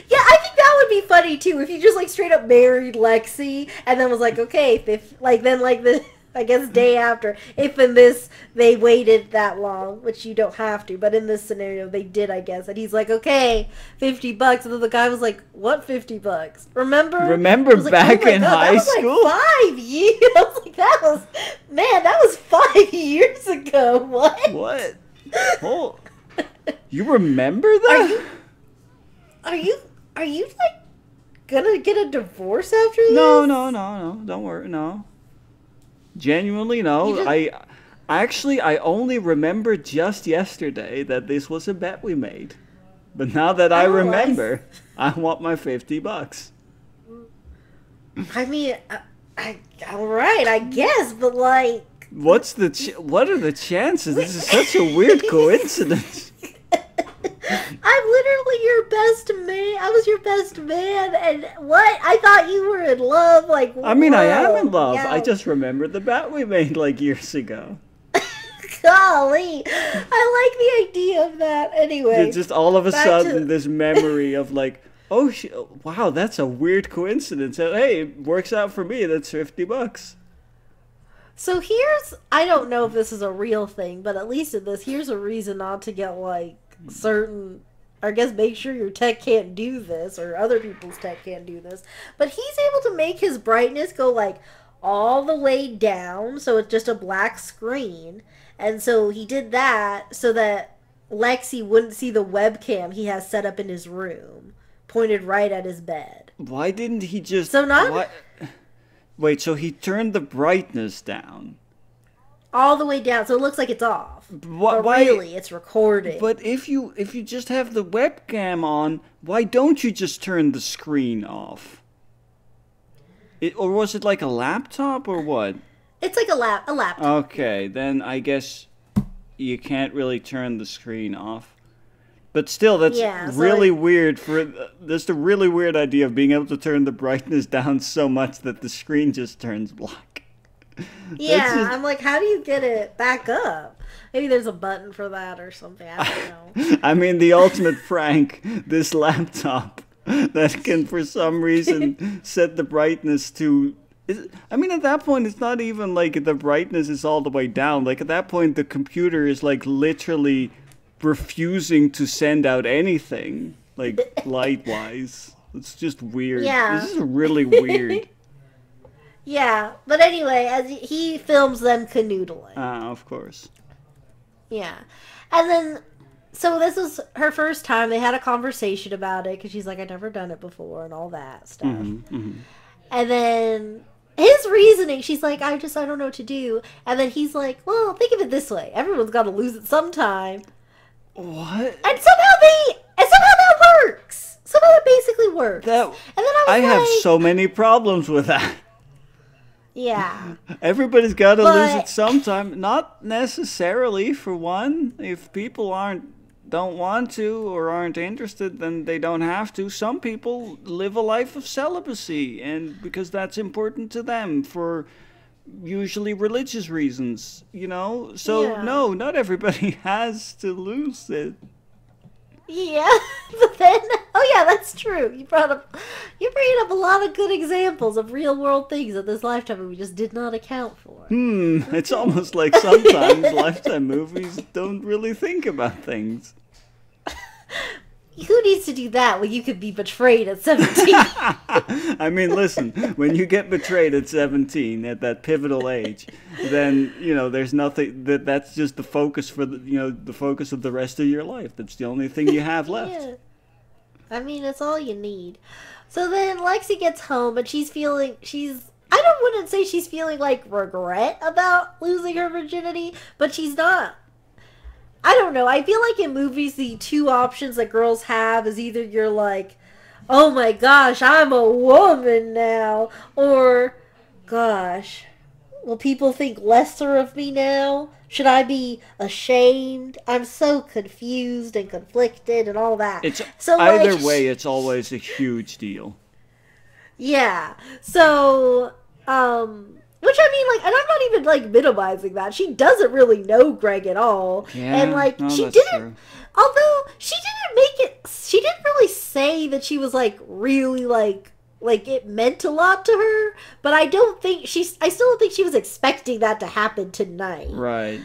yeah, I think that would be funny too if you just like straight up married Lexi and then was like, okay, if like then like the I guess day after, if in this they waited that long, which you don't have to, but in this scenario they did, I guess. And he's like, okay, fifty bucks, and then the guy was like, what fifty bucks? Remember? Remember like, back "Oh in God, high that was school? Like five years. I was like, that was man, that was five years ago. What? What? Oh, you remember that? Are you- Are you are you like gonna get a divorce after this? No, no, no, no. Don't worry. No. Genuinely, no. just- I actually I only remember just yesterday that this was a bet we made. But now that I Oh, I remember, I want my 50 bucks. I mean, I, I all right, I guess, but like, What's the ch- what are the chances? This is such a weird coincidence. I'm literally your best man. I was your best man, and what? I thought you were in love. Like, I mean, I am in love. yeah. I just remember the bet we made like years ago. golly, I like the idea of that. Anyway, It's just all of a sudden to- this memory of like, oh sh- wow, that's a weird coincidence. Uh, Hey, it works out for me. That's fifty bucks. So here's I don't know if this is a real thing, but at least in this, here's a reason not to get like certain I guess make sure your tech can't do this or other people's tech can't do this. But he's able to make his brightness go like all the way down so it's just a black screen. And so he did that so that Lexi wouldn't see the webcam he has set up in his room, pointed right at his bed. Why didn't he just? So not- why- Wait, so he turned the brightness down. all the way down, so it looks like it's off. Why? But why really, it's recording. but if you if you just have the webcam on, why don't you just turn the screen off? It, or was it like a laptop or what? it's like a lap, a laptop. Okay, then I guess you can't really turn the screen off. But still, that's Yeah, so really like- weird. For that's a really weird idea of being able to turn the brightness down so much that the screen just turns black. yeah, just- I'm like, how do you get it back up? Maybe there's a button for that or something. I don't know. I mean, the ultimate prank. This laptop that can, for some reason, set the brightness to. I mean, at that point, it's not even like the brightness is all the way down. Like at that point, the computer is like literally refusing to send out anything, like light wise. It's just weird. Yeah. This is really weird. yeah, but anyway, as he- he films them canoodling. Ah, of course. Yeah. And then, so this was her first time. They had a conversation about it because she's like, I've never done it before and all that stuff. Mm-hmm, And then his reasoning, she's like, I just, I don't know what to do. And then he's like, well, think of it this way everyone's got to lose it sometime. What? And somehow they, and somehow that works. Somehow it basically works. That and then I was I like, have so many problems with that. Yeah. Everybody's got to lose it sometime. Not necessarily for one. If people aren't don't want to or aren't interested, then they don't have to. Some people live a life of celibacy and because that's important to them for usually religious reasons, you know? So Yeah. no, not everybody has to lose it. Yeah, but then oh yeah, that's true. You brought up you bringing up a lot of good examples of real world things in this lifetime we just did not account for. Hmm, it's almost like sometimes lifetime movies don't really think about things. Who needs to do that when you could be betrayed at seventeen? I mean, listen, when you get betrayed at 17, at that pivotal age, then, you know, there's nothing that that's just the focus for the, you know, the focus of the rest of your life. That's the only thing you have left. yeah. I mean, it's all you need. So then Lexi gets home and she's feeling she's I don't wouldn't say she's feeling like regret about losing her virginity, but she's not I don't know. I feel like in movies the two options that girls have is either you're like, "Oh my gosh, I'm a woman now," or gosh, will people think lesser of me now? Should I be ashamed? I'm so confused and conflicted and all that. It's so either like, way, it's always a huge deal. Yeah. So, um, which I mean, like, and I'm not even like minimizing that. She doesn't really know Greg at all, Yeah, and like, no, she didn't. true. Although she didn't make it, she didn't really say that she was like really like like it meant a lot to her. But I don't think she's. I still don't think she was expecting that to happen tonight. Right.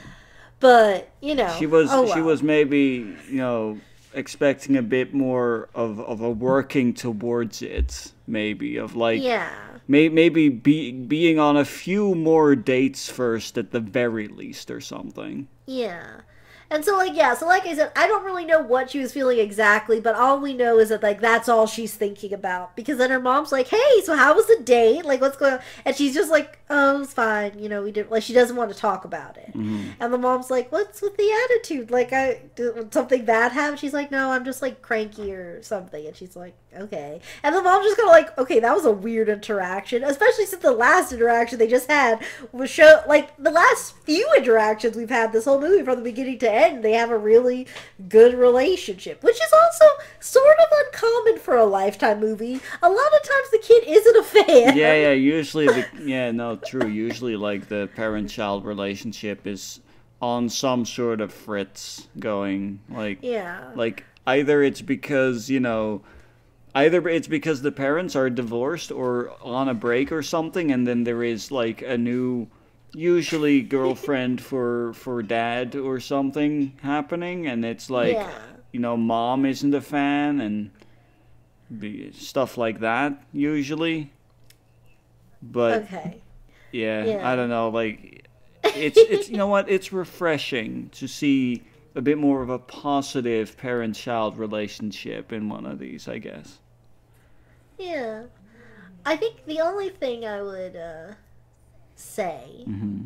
But you know, She was oh, she well. was maybe, you know, expecting a bit more of of a working towards it, maybe of like Yeah. May, maybe be, being on a few more dates first at the very least or something. Yeah. And so like yeah, so like I said, I don't really know what she was feeling exactly, but all we know is that like that's all she's thinking about. Because then her mom's like, Hey, so how was the date? Like what's going on? And she's just like, Oh, it's fine, you know, we didn't like she doesn't want to talk about it. Mm-hmm. And the mom's like, What's with the attitude? Like I did something bad happen? She's like, No, I'm just like cranky or something and she's like, Okay. And the mom's just kinda like, Okay, that was a weird interaction. Especially since the last interaction they just had was show like the last few interactions we've had this whole movie from the beginning to end, they have a really good relationship, which is also sort of uncommon for a lifetime movie. A lot of times the kid isn't a fan. Yeah, yeah, usually the yeah, no, true. Usually like the parent-child relationship is on some sort of fritz going like Yeah. like either it's because, you know, either it's because the parents are divorced or on a break or something and then there is like a new usually girlfriend for for dad or something happening and it's like Yeah. you know mom isn't a fan and stuff like that usually but Okay. yeah, Yeah. I don't know. Like, it's it's you know what? It's refreshing to see a bit more of a positive parent-child relationship in one of these. I guess. Yeah. I think the only thing I would uh, say hmm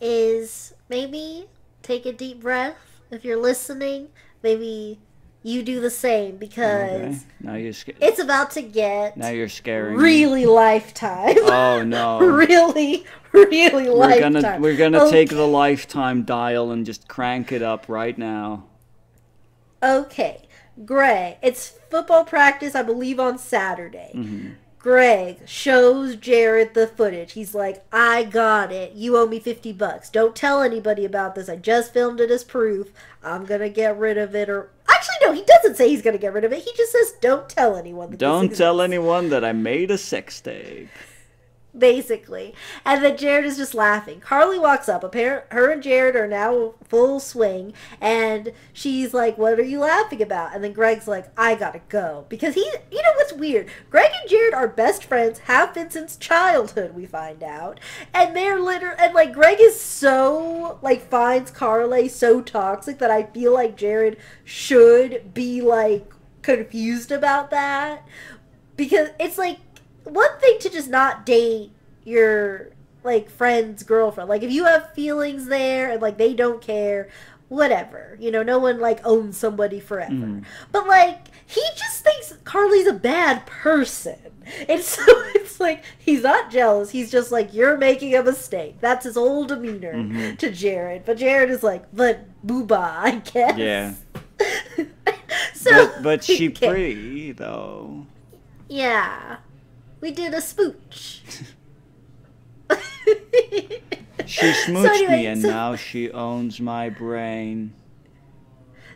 is maybe take a deep breath. If you're listening, maybe you do the same because Okay. Now you're sca- it's about to get now you're scaring me. really lifetime. Oh no. really, really We're lifetime. gonna we're gonna take the lifetime dial and just crank it up right now. Okay, Greg, it's football practice, I believe, on Saturday. Mm-hmm. Greg shows Jared the footage. He's like, I got it. You owe me 50 bucks. Don't tell anybody about this. I just filmed it as proof. I'm going to get rid of it. Or Actually, no, he doesn't say he's going to get rid of it. He just says, don't tell anyone. that Don't tell anyone that I made a sex tape. Basically. And then Jared is just laughing. Carly walks up. Apparent her and Jared are now full swing, and she's like, "What are you laughing about?" And then Greg's like, "I gotta go because he, you know what's weird? Greg and Jared are best friends, have been since childhood. We find out, and they're liter and like Greg is so like finds Carly so toxic that I feel like Jared should be like confused about that because it's like one thing to just not date your like friend's girlfriend. Like if you have feelings there and like they don't care, whatever. You know, no one like owns somebody forever. Mm. But like he just thinks Carly's a bad person. And so it's like he's not jealous. He's just like you're making a mistake. That's his whole demeanor Mhm. to Jared. But Jared is like, but booba, I guess. Yeah. so But but she pretty though. Yeah. We did a spooch. She smooched anyway, me and so- now she owns my brain.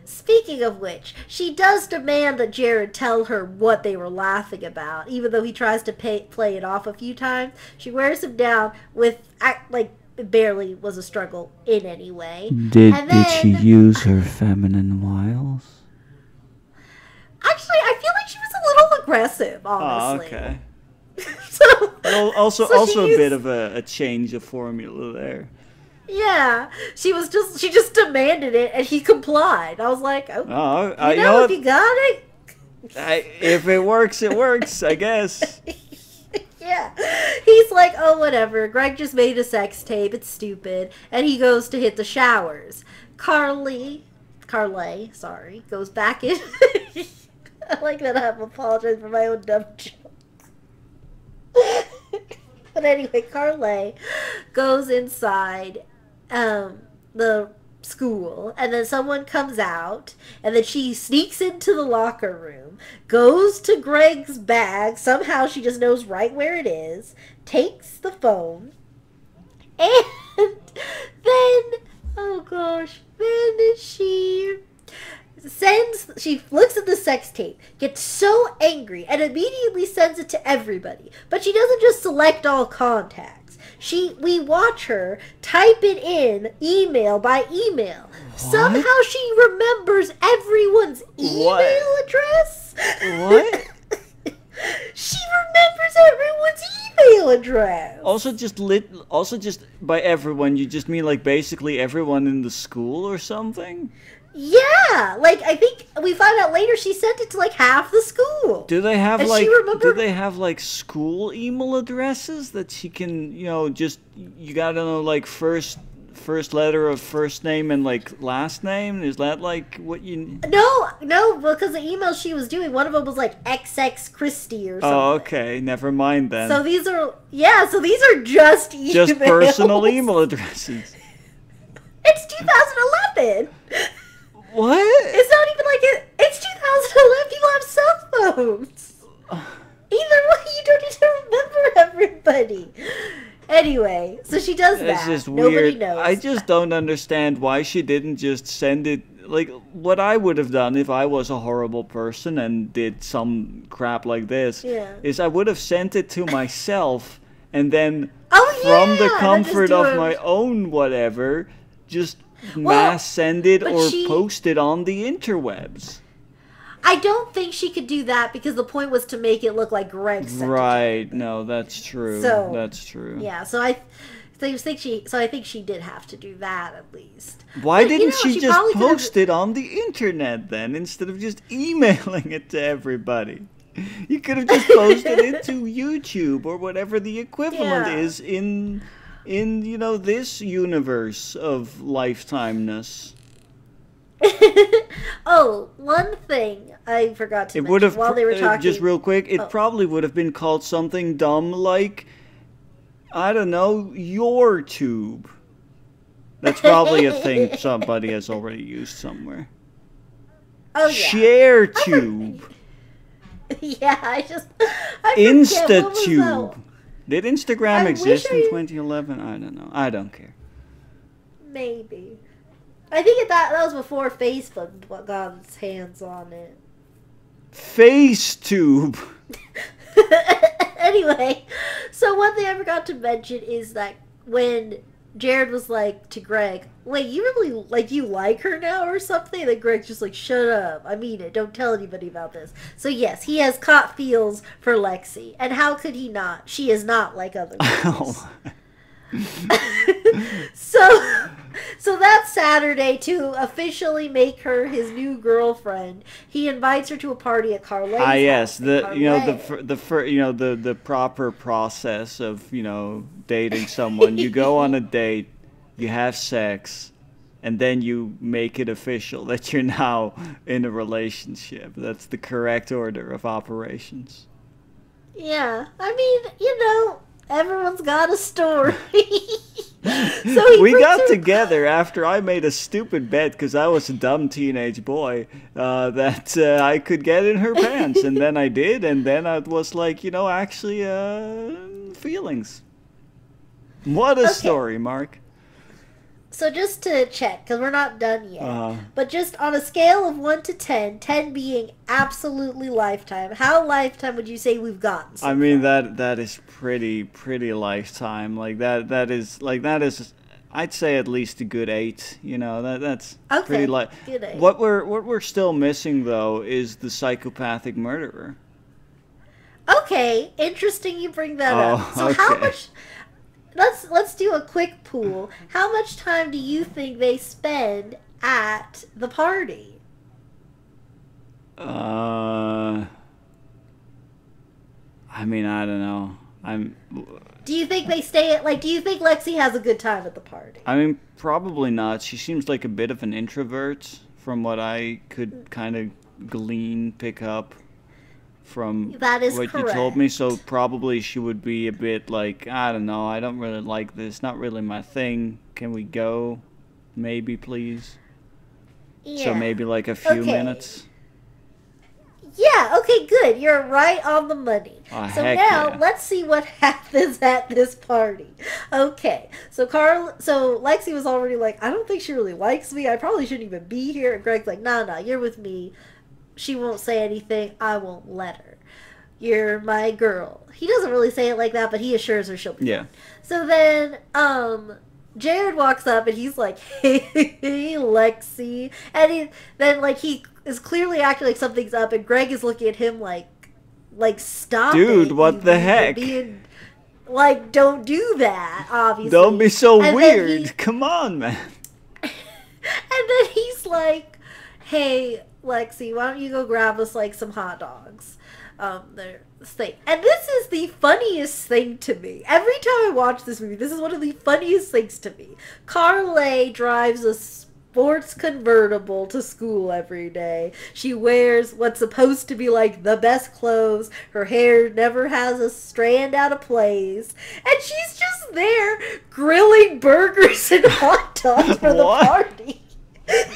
Speaking of which, she does demand that Jared tell her what they were laughing about, even though he tries to pay, play it off a few times. She wears him down with, act, like, it barely was a struggle in any way. Did And then- use her feminine wiles? Actually, I feel like she was a little aggressive, oh, honestly. Oh, okay. so, also So also a bit of a, a change of formula there. yeah, she was just, she just demanded it, and he complied. I was like, oh, Oh, you I, you know, know if you got it, I, if it works, it works, I guess. yeah. He's like, oh, whatever. Greg just made a sex tape. It's stupid. And he goes to hit the showers. Carly, Carly, sorry, goes back in. I like that I'm apologizing for my own dumb joke. but anyway, Carly goes inside um, the school, and then someone comes out, and then she sneaks into the locker room, goes to Greg's bag. Somehow she just knows right where it is, takes the phone, and then, oh gosh, then she sends she looks at the sex tape gets so angry and immediately sends it to everybody but she doesn't just select all contacts she we watch her type it in email by email somehow she remembers everyone's email What? address What? she remembers everyone's email address Also, just lit. Also, just by everyone, you just mean like basically everyone in the school or something. Yeah like i think we find out later she sent it to like half the school Do they have And like? Do they have like school email addresses that she can, you know, just you gotta know like first first letter of first name and like last name? Is that like what you? No, no, because the email she was doing, one of them was like XX Christie or oh, something. Oh, okay. Never mind then. So these are, yeah, so these are just emails. just personal email addresses. It's 2011. What? It's not even like it. It's 2011. People have cell phones. Either way, you don't need to remember everybody. Anyway, so she does that. It's just Nobody weird. knows. I just don't understand why she didn't just send it. Like what I would have done if I was a horrible person and did some crap like this Yeah. is I would have sent it to myself and then Oh, from yeah, the and then just comfort of my own whatever just mass send it or she- post it on the interwebs. I don't think she could do that because the point was to make it look like Greg sent it. Right. No, that's true. So, that's true. Yeah, so I th- think she. So I think she did have to do that at least. Why But, didn't know, she, she just post it on the internet then instead of just emailing it to everybody? You could have just posted it to YouTube or whatever the equivalent Yeah. is in in you know this universe of lifetimeness. oh, one thing I forgot to It mention would have while they were uh, talking. just real quick. It Oh. probably would have been called something dumb like I don't know, your tube. That's probably a thing somebody has already used somewhere. oh yeah, Share tube, yeah. I just I? InstaTube. Did Instagram I exist in I- 2011? I don't know. I don't care. Maybe. I think that that was before Facebook got its hands on it. FaceTube. anyway, so one thing I forgot to mention is that when Jared was like to Greg, "Wait, you really like you like her now or something?" And Greg's just like, "Shut up! I mean it. Don't tell anybody about this." So yes, he has caught feels for Lexi, and how could he not? She is not like other oh girls. So so that Saturday to officially make her his new girlfriend, he invites her to a party at Carly's. ah, yes. The you know the the fir- you know the the proper process of you know dating someone. You go on a date, you have sex, and then you make it official that you're now in a relationship. That's the correct order of operations. Yeah, I mean, you know, everyone's got a story. so we got her- together after I made a stupid bet because I was a dumb teenage boy uh, that uh, I could get in her pants, and then I did, and then I was like, you know, actually, uh, feelings. What a Okay. story, Mark. So just to check, because we're not done yet. Uh, But just on a scale of 1 to 10, 10 being absolutely lifetime, how lifetime would you say we've gotten? so I mean far? that that is pretty pretty lifetime. Like that that is like that is. I'd say at least a good eight. You know that that's Okay, pretty like. What we're what we're still missing though is the psychopathic murderer. Okay, interesting you bring that up. Oh, So how much Let's let's do a quick pool. How much time do you think they spend at the party? Uh, I mean, I don't know. I'm. Do you think they stay at like do you think Lexi has a good time at the party? I mean, probably not. She seems like a bit of an introvert, from what I could kind of glean, pick up from what you told me. So probably she would be a bit like, I don't know. I don't really like this. Not really my thing. Can we go? Maybe, please. Yeah. So maybe like a few Okay. minutes. Yeah, okay, good. You're right on the money. Oh, so now yeah. let's see what happens at this party. Okay. So Carl so Lexi was already like, I don't think she really likes me. I probably shouldn't even be here. And Greg's like, nah nah, you're with me. She won't say anything. I won't let her. You're my girl. He doesn't really say it like that, but he assures her she'll be Yeah. so then, um, Jared walks up and he's like, "Hey, Lexi," and he then like he is clearly acting like something's up, and Greg is looking at him like, like stop, Dude, it, what the heck? being- like, don't do that. Obviously, Don't be so And weird. he- Come on, man. and then he's like, "Hey, Lexi, why don't you go grab us like some hot dogs?" Um, they're thing. And this is the funniest thing to me. Every time I watch this movie, this is one of the funniest things to me. Carly drives a sports convertible to school every day. She wears what's supposed to be like the best clothes. Her hair never has a strand out of place. And she's just there grilling burgers and hot dogs for the party.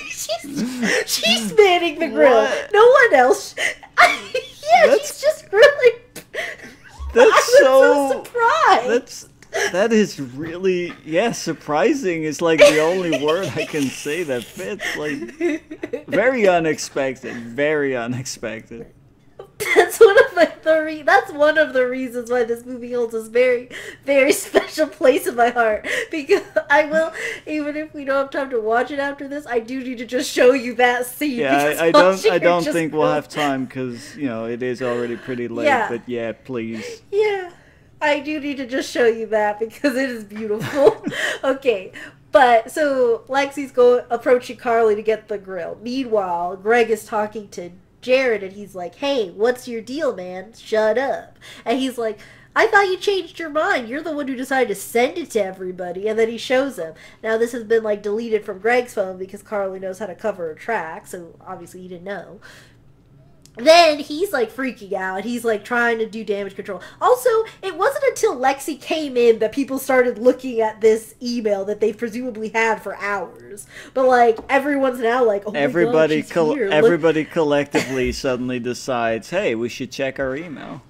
She's she's manning the grill. What? No one else. yeah, That's- she's just really. That's so, so- surprised. That's that is really yeah surprising is like the only word I can say that fits like very unexpected very unexpected That's one of the re- that's one of the reasons why this movie holds a very very special place in my heart because I will even if we don't have time to watch it after this I do need to just show you that scene. yeah I, I don't I don't think we'll have time because you know it is already pretty late Yeah. but yeah please Yeah, I do need to just show you that because it is beautiful. okay, but so Lexi's go approaching Carly to get the grill. Meanwhile, Greg is talking to Jared and he's like, "Hey, what's your deal, man? Shut up." And he's like, "I thought you changed your mind. You're the one who decided to send it to everybody." And then he shows him. Now this has been like deleted from Greg's phone because Carly knows how to cover a track, so obviously he didn't know then he's like freaking out. He's like trying to do damage control. Also, it wasn't until Lexi came in that people started looking at this email that they presumably had for hours. But like everyone's now like, oh everybody, God, col-. Everybody collectively suddenly decides, hey, we should check our email.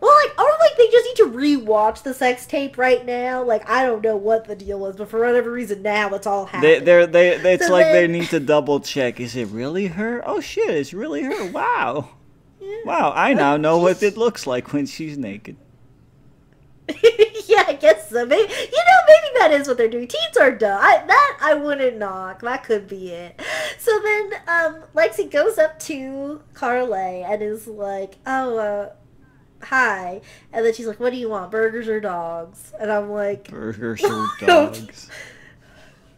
Well, like, or like they just need to rewatch the sex tape right now. Like, I don't know what the deal is, but for whatever reason, now it's all happening. they're, they, they, it's So like they then- need to double check. Is it really her? Oh shit, it's really her. Wow. Wow, I now know what it looks like when she's naked. yeah, I guess so. Maybe you know, maybe that is what they're doing. Teens are dumb. I, that I wouldn't knock. That could be it. So then, um, Lexi goes up to Carly and is like, "Oh, uh, hi," and then she's like, "What do you want? Burgers or dogs?" And I'm like, Burgers or dogs.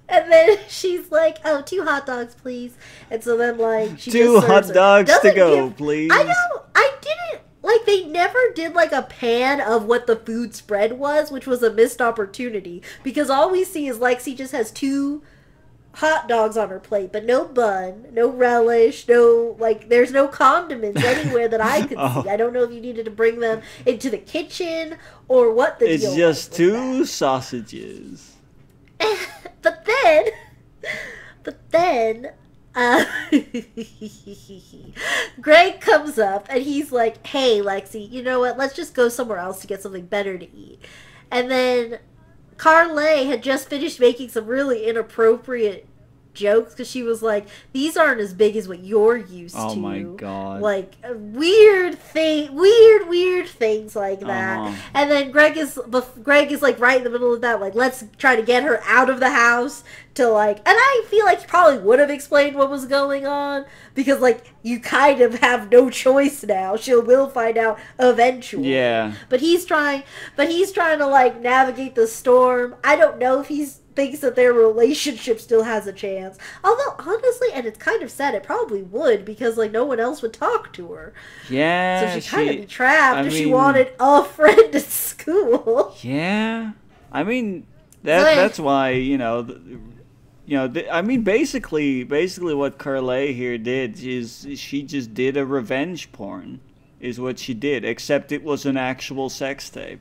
and then she's like, "Oh, two hot dogs, please." And so then, like, she Two hot dogs to go, give- please. I know. I didn't like. They never did like a pan of what the food spread was, which was a missed opportunity because all we see is Lexi just has two hot dogs on her plate, but no bun, no relish, no like. There's no condiments anywhere that I could Oh. see. I don't know if you needed to bring them into the kitchen or what the It's deal just two sausages. but then, but then, uh, Greg comes up and he's like, "Hey, Lexi, you know what? Let's just go somewhere else to get something better to eat." And then Carly had just finished making some really inappropriate jokes because she was like, "These aren't as big as what you're used Oh to." my god. Like uh, weird thing, weird, weird things like that. Uh-huh. And then Greg is Greg is like right in the middle of that, like let's try to get her out of the house to like. And I feel like he probably would have explained what was going on because like you kind of have no choice now. She will find out eventually. yeah. But he's trying, but he's trying to like navigate the storm. I don't know if he's thinks that their relationship still has a chance. Although honestly, and it's kind of sad, it probably would because like no one else would talk to her. Yeah. So she kind of be trapped I if she wanted a friend at school. Yeah, I mean that So- that's why you know, th- you know. Th- I mean, basically, basically what Carly here did is she just did a revenge porn, is what she did. Except it was an actual sex tape,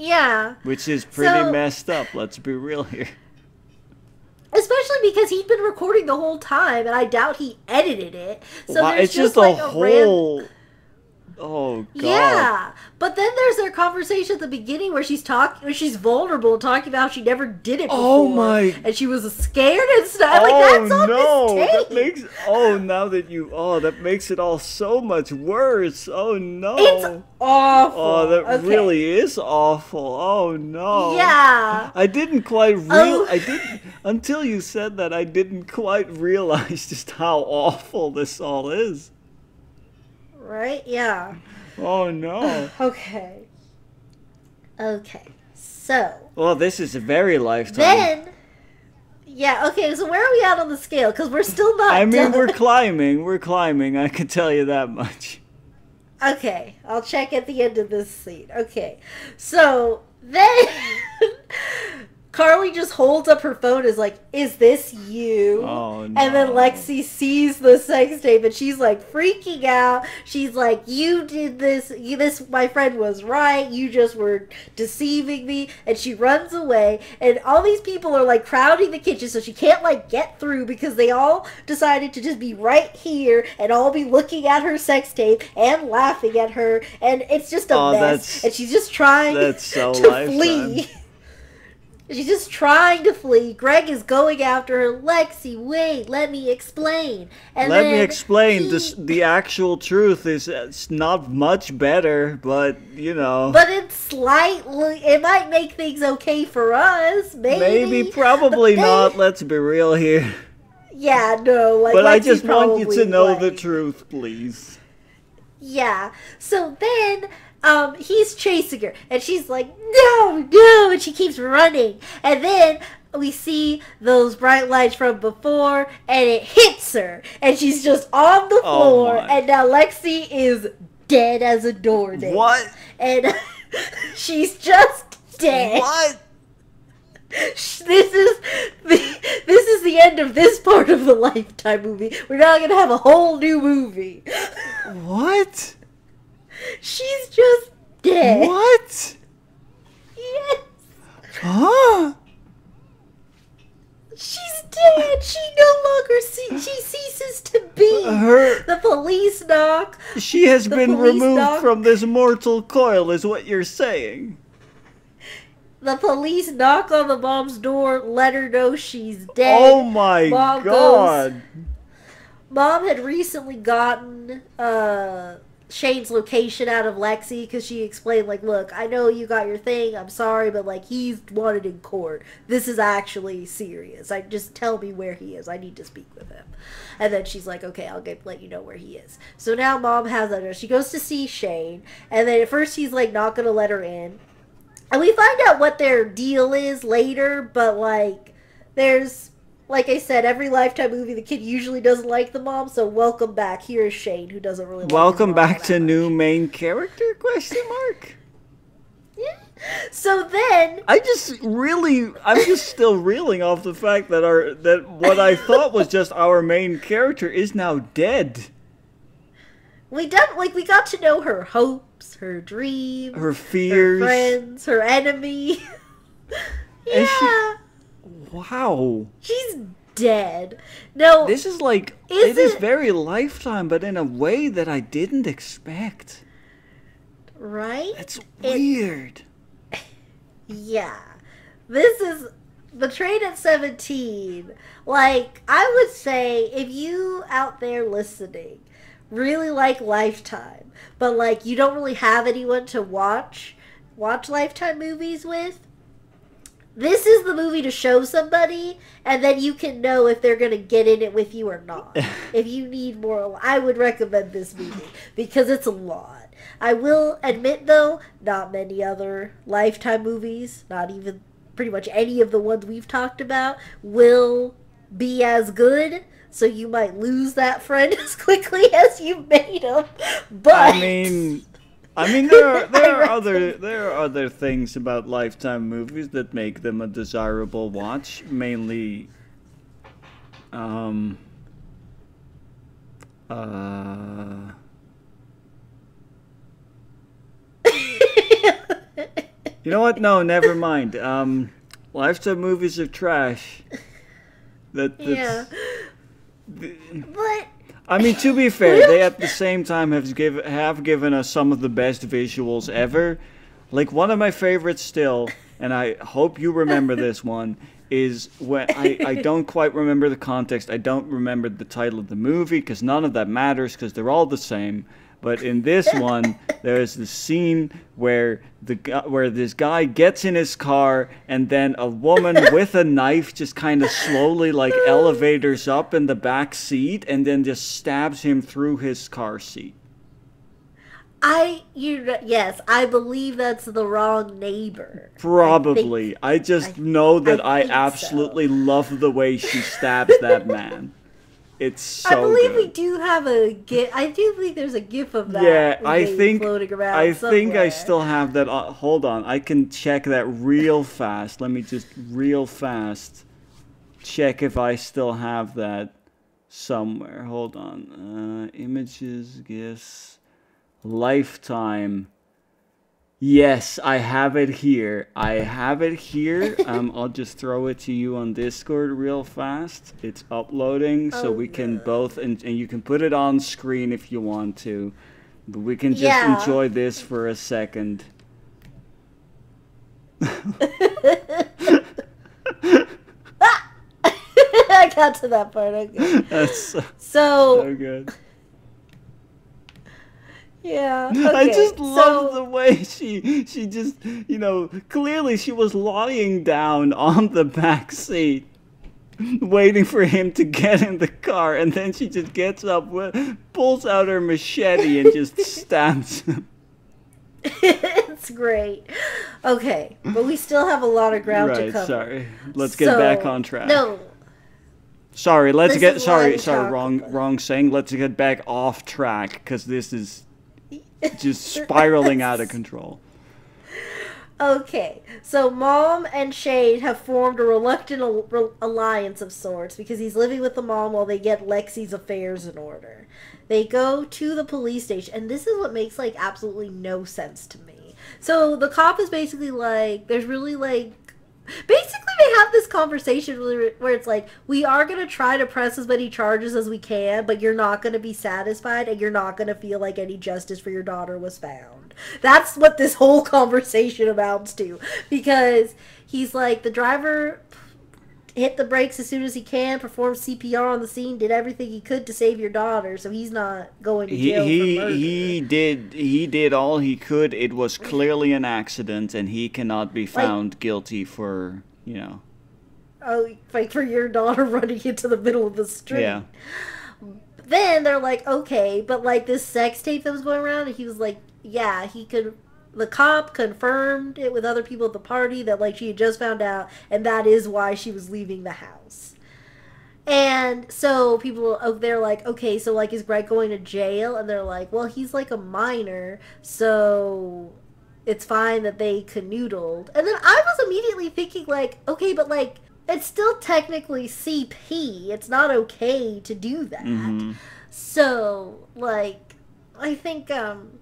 Yeah, which is pretty So- messed up. Let's be real here. especially because he'd been recording the whole time, and I doubt he edited it. So there's it's just, like a ran- whole. Oh god. Yeah, but then there's their conversation at the beginning where she's talking, where she's vulnerable, talking about how she never did it oh before. Oh my- And she was scared and stuff. like oh that's on no! That makes oh now that you oh that makes it all so much worse. Oh no! It's awful. Oh, that Okay. really is awful. Oh no. Yeah. I didn't quite real. Oh. I didn't until you said that. I didn't quite realize just how awful this all is. Right. Yeah. Oh no. Okay. Okay. So well, this is a very lifetime. then. Yeah, okay, so where are we at on the scale? Because we're still not I mean, done. we're climbing. We're climbing. I can tell you that much. Okay, I'll check at the end of this scene. Okay, so then Carly just holds up her phone, is like, "Is this you?" Oh no. And then Lexi sees the sex tape, and she's like freaking out. She's like, "You did this. You, this, my friend was right. You just were deceiving me." And she runs away, and all these people are like crowding the kitchen, so she can't like get through because they all decided to just be right here and all be looking at her sex tape and laughing at her, and it's just a Oh, mess. And she's just trying that's so to Lifetime. flee. She's just trying to flee. Greg is going after her. Lexi, wait, let me explain. And Let me explain. he- This the actual truth is uh, it's not much better, but you know. But it's slightly. It might make things okay for us. Maybe. Maybe, probably not. Let's be real here. Yeah, no. Like, But I just want you to know the truth, please. Yeah. So then um, he's chasing her, and she's like, "No, no!" and she keeps running, and then we see those bright lights from before, and it hits her, and she's just on the Oh floor, my. and now Lexi is dead as a doornail. What? And she's just dead. What? This is the this is the end of this part of the Lifetime movie. We're now gonna have a whole new movie. What? She's just dead. What? Yes, Huh? she's dead. She no longer see. She ceases to be. Her The police knock. she has The been removed dog- from this mortal coil is what you're saying. The police knock on the mom's door. Let her know she's dead. Oh my Mom goes- god. Mom had recently gotten uh, Shane's location out of Lexi because she explained, like, look, I know you got your thing. I'm sorry, but like he's wanted in court. This is actually serious. I just tell me where he is. I need to speak with him. And then she's like, okay, I'll get let you know where he is. So now Mom has that. She goes to see Shane, and then at first he's like not gonna let her in, and we find out what their deal is later. But like, there's like I said, every Lifetime movie, the kid usually doesn't like the mom. So welcome back. Here's Shane, who doesn't really. Welcome back to much. new main character question mark. Yeah. So then, I just really I'm just still reeling off the fact that our that what I thought was just our main character is now dead. we done like we got to know her hopes, her dreams, Her her fears. friends, her enemy. yeah, Wow. she's dead. No, This is like Is it is very lifetime, but in a way that I didn't expect. right? That's It- weird. Yeah. This is the Betrayed at 17. Like, I would say if you out there listening really like Lifetime, but like you don't really have anyone to watch watch Lifetime movies with, this is the movie to show somebody and then you can know if they're going to get in it with you or not. if you need more, I would recommend this movie because it's a lot. I will admit though, not many other Lifetime movies, not even pretty much any of the ones we've talked about, will be as good. So you might lose that friend as quickly as you made him. But I mean, I mean there are there are other there are other things about lifetime movies that make them a desirable watch. Mainly, um, uh, you know what? No, never mind. Um, lifetime movies are trash. That that's, yeah. But I mean, to be fair, they at the same time have give, have given us some of the best visuals ever. Like one of my favorites still, and I hope you remember this one, is when I, I don't quite remember the context. I don't remember the title of the movie because none of that matters because they're all the same. But in this one, there's the scene where the where this guy gets in his car and then a woman with a knife just kind of slowly like elevators up in the back seat and then just stabs him through his car seat. I, you, yes, I believe that's the wrong neighbor. Probably. I, just I- know that I I, think so. absolutely love the way she stabs that man. It's so I believe good. we do have a gif. I do think there's a gif of that. Yeah, I think floating around I think I still have that. Uh, hold on, I can check that real fast. Let me just real fast check if I still have that somewhere. Hold on, uh, images, gifs, lifetime. Yes, I have it here. I have it here. Um, I'll just throw it to you on Discord real fast. It's uploading, so Oh, we can no. both, and, and you can put it on screen if you want to. But we can just Yeah. enjoy this for a second. I got to that part. Okay. That's so, So so good. Yeah, I just love so- the way she she just you know clearly she was lying down on the back seat waiting for him to get in the car and then she just gets up pulls out her machete and just stabs him it's great. Okay, but we still have a lot of ground to right, cover. sorry. Let's get back on track. No, Sorry, let's This get sorry, sorry, wrong about- wrong saying. Let's get back off track cuz this is just spiraling out of control. Okay, so mom and Shane have formed a reluctant al- re- alliance of sorts because he's living with the mom while they get Lexi's affairs in order. They go to the police station, and this is what makes like absolutely no sense to me. So the cop is basically like, there's really like. Basically, they have this conversation where it's like, we are going to try to press as many charges as we can, but you're not going to be satisfied and you're not going to feel like any justice for your daughter was found. That's what this whole conversation amounts to. Because he's like, the driver hit the brakes as soon as he can, performed CPR on the scene, did everything he could to save your daughter, so he's not going to jail he for murder. he did he did all he could. It was clearly an accident and he cannot be found guilty for, you know. Oh, like for your daughter running into the middle of the street. Yeah. Then they're like, okay, but like this sex tape that was going around, and he was like, yeah, he could. The cop confirmed it with other people at the party that like she had just found out, and that is why she was leaving the house. And so people, oh, they're like, okay, so like, is Greg going to jail? And they're like, well, he's like a minor, so it's fine that they canoodled. And then I was immediately thinking, like, okay, but like, it's still technically CP. It's not okay to do that. Mhm. So, like, I think, um,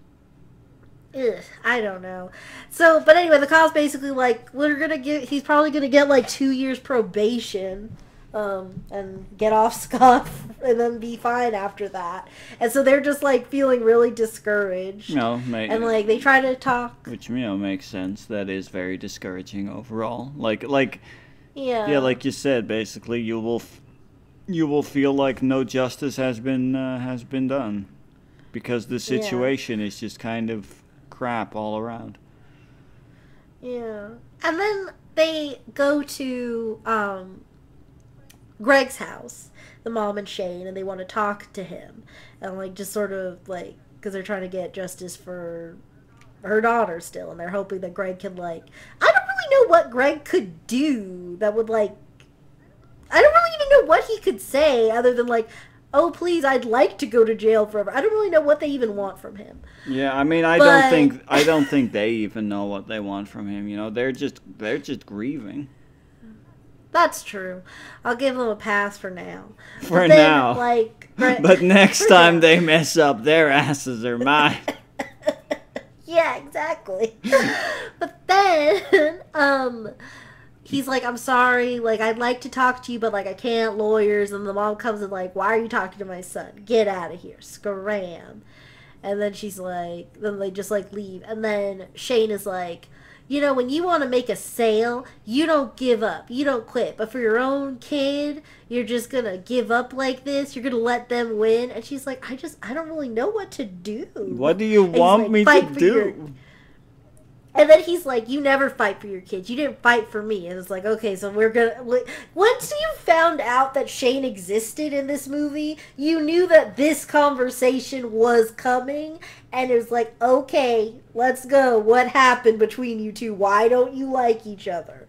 ugh, I don't know. So, but anyway, the cop's basically like, we're gonna get, he's probably gonna get like two years probation, um, and get off scot and then be fine after that. And so they're just like feeling really discouraged. No, make, And like, they try to talk. which you know makes sense. That is very discouraging overall. Like like Yeah. yeah, like you said, basically you will f- you will feel like no justice has been uh, has been done because the Yeah. situation is just kind of crap all around. Yeah. And then they go to um, Greg's house, the mom and Shane, and they want to talk to him. And, like, just sort of, like, because they're trying to get justice for her daughter still. And they're hoping that Greg can, like, I don't really know what Greg could do that would, like, I don't really even know what he could say other than, like, oh, please, I'd like to go to jail forever. I don't really know what they even want from him. Yeah, I mean, I But- don't think I don't think they even know what they want from him. You know, they're just they're just grieving That's true. I'll give them a pass for now. for then, now. like, Gre- but next time now. they mess up, their asses are mine. yeah, exactly. but then, um, he's like, "I'm sorry. Like, I'd like to talk to you, but like, I can't. Lawyers." And the mom comes and like, "Why are you talking to my son? Get out of here, scram!" And then she's like, then they just like leave. And then Shane is like, you know, when you want to make a sale, you don't give up. You don't quit. But for your own kid, you're just going to give up like this. You're going to let them win. And she's like, I just, I don't really know what to do. What do you And want like, me to "Fight for your-" do? And then he's like, "You never fight for your kids. You didn't fight for me." And it's like, okay, so we're gonna. Once you found out that Shane existed in this movie, you knew that this conversation was coming, and it was like, okay, let's go. What happened between you two? Why don't you like each other?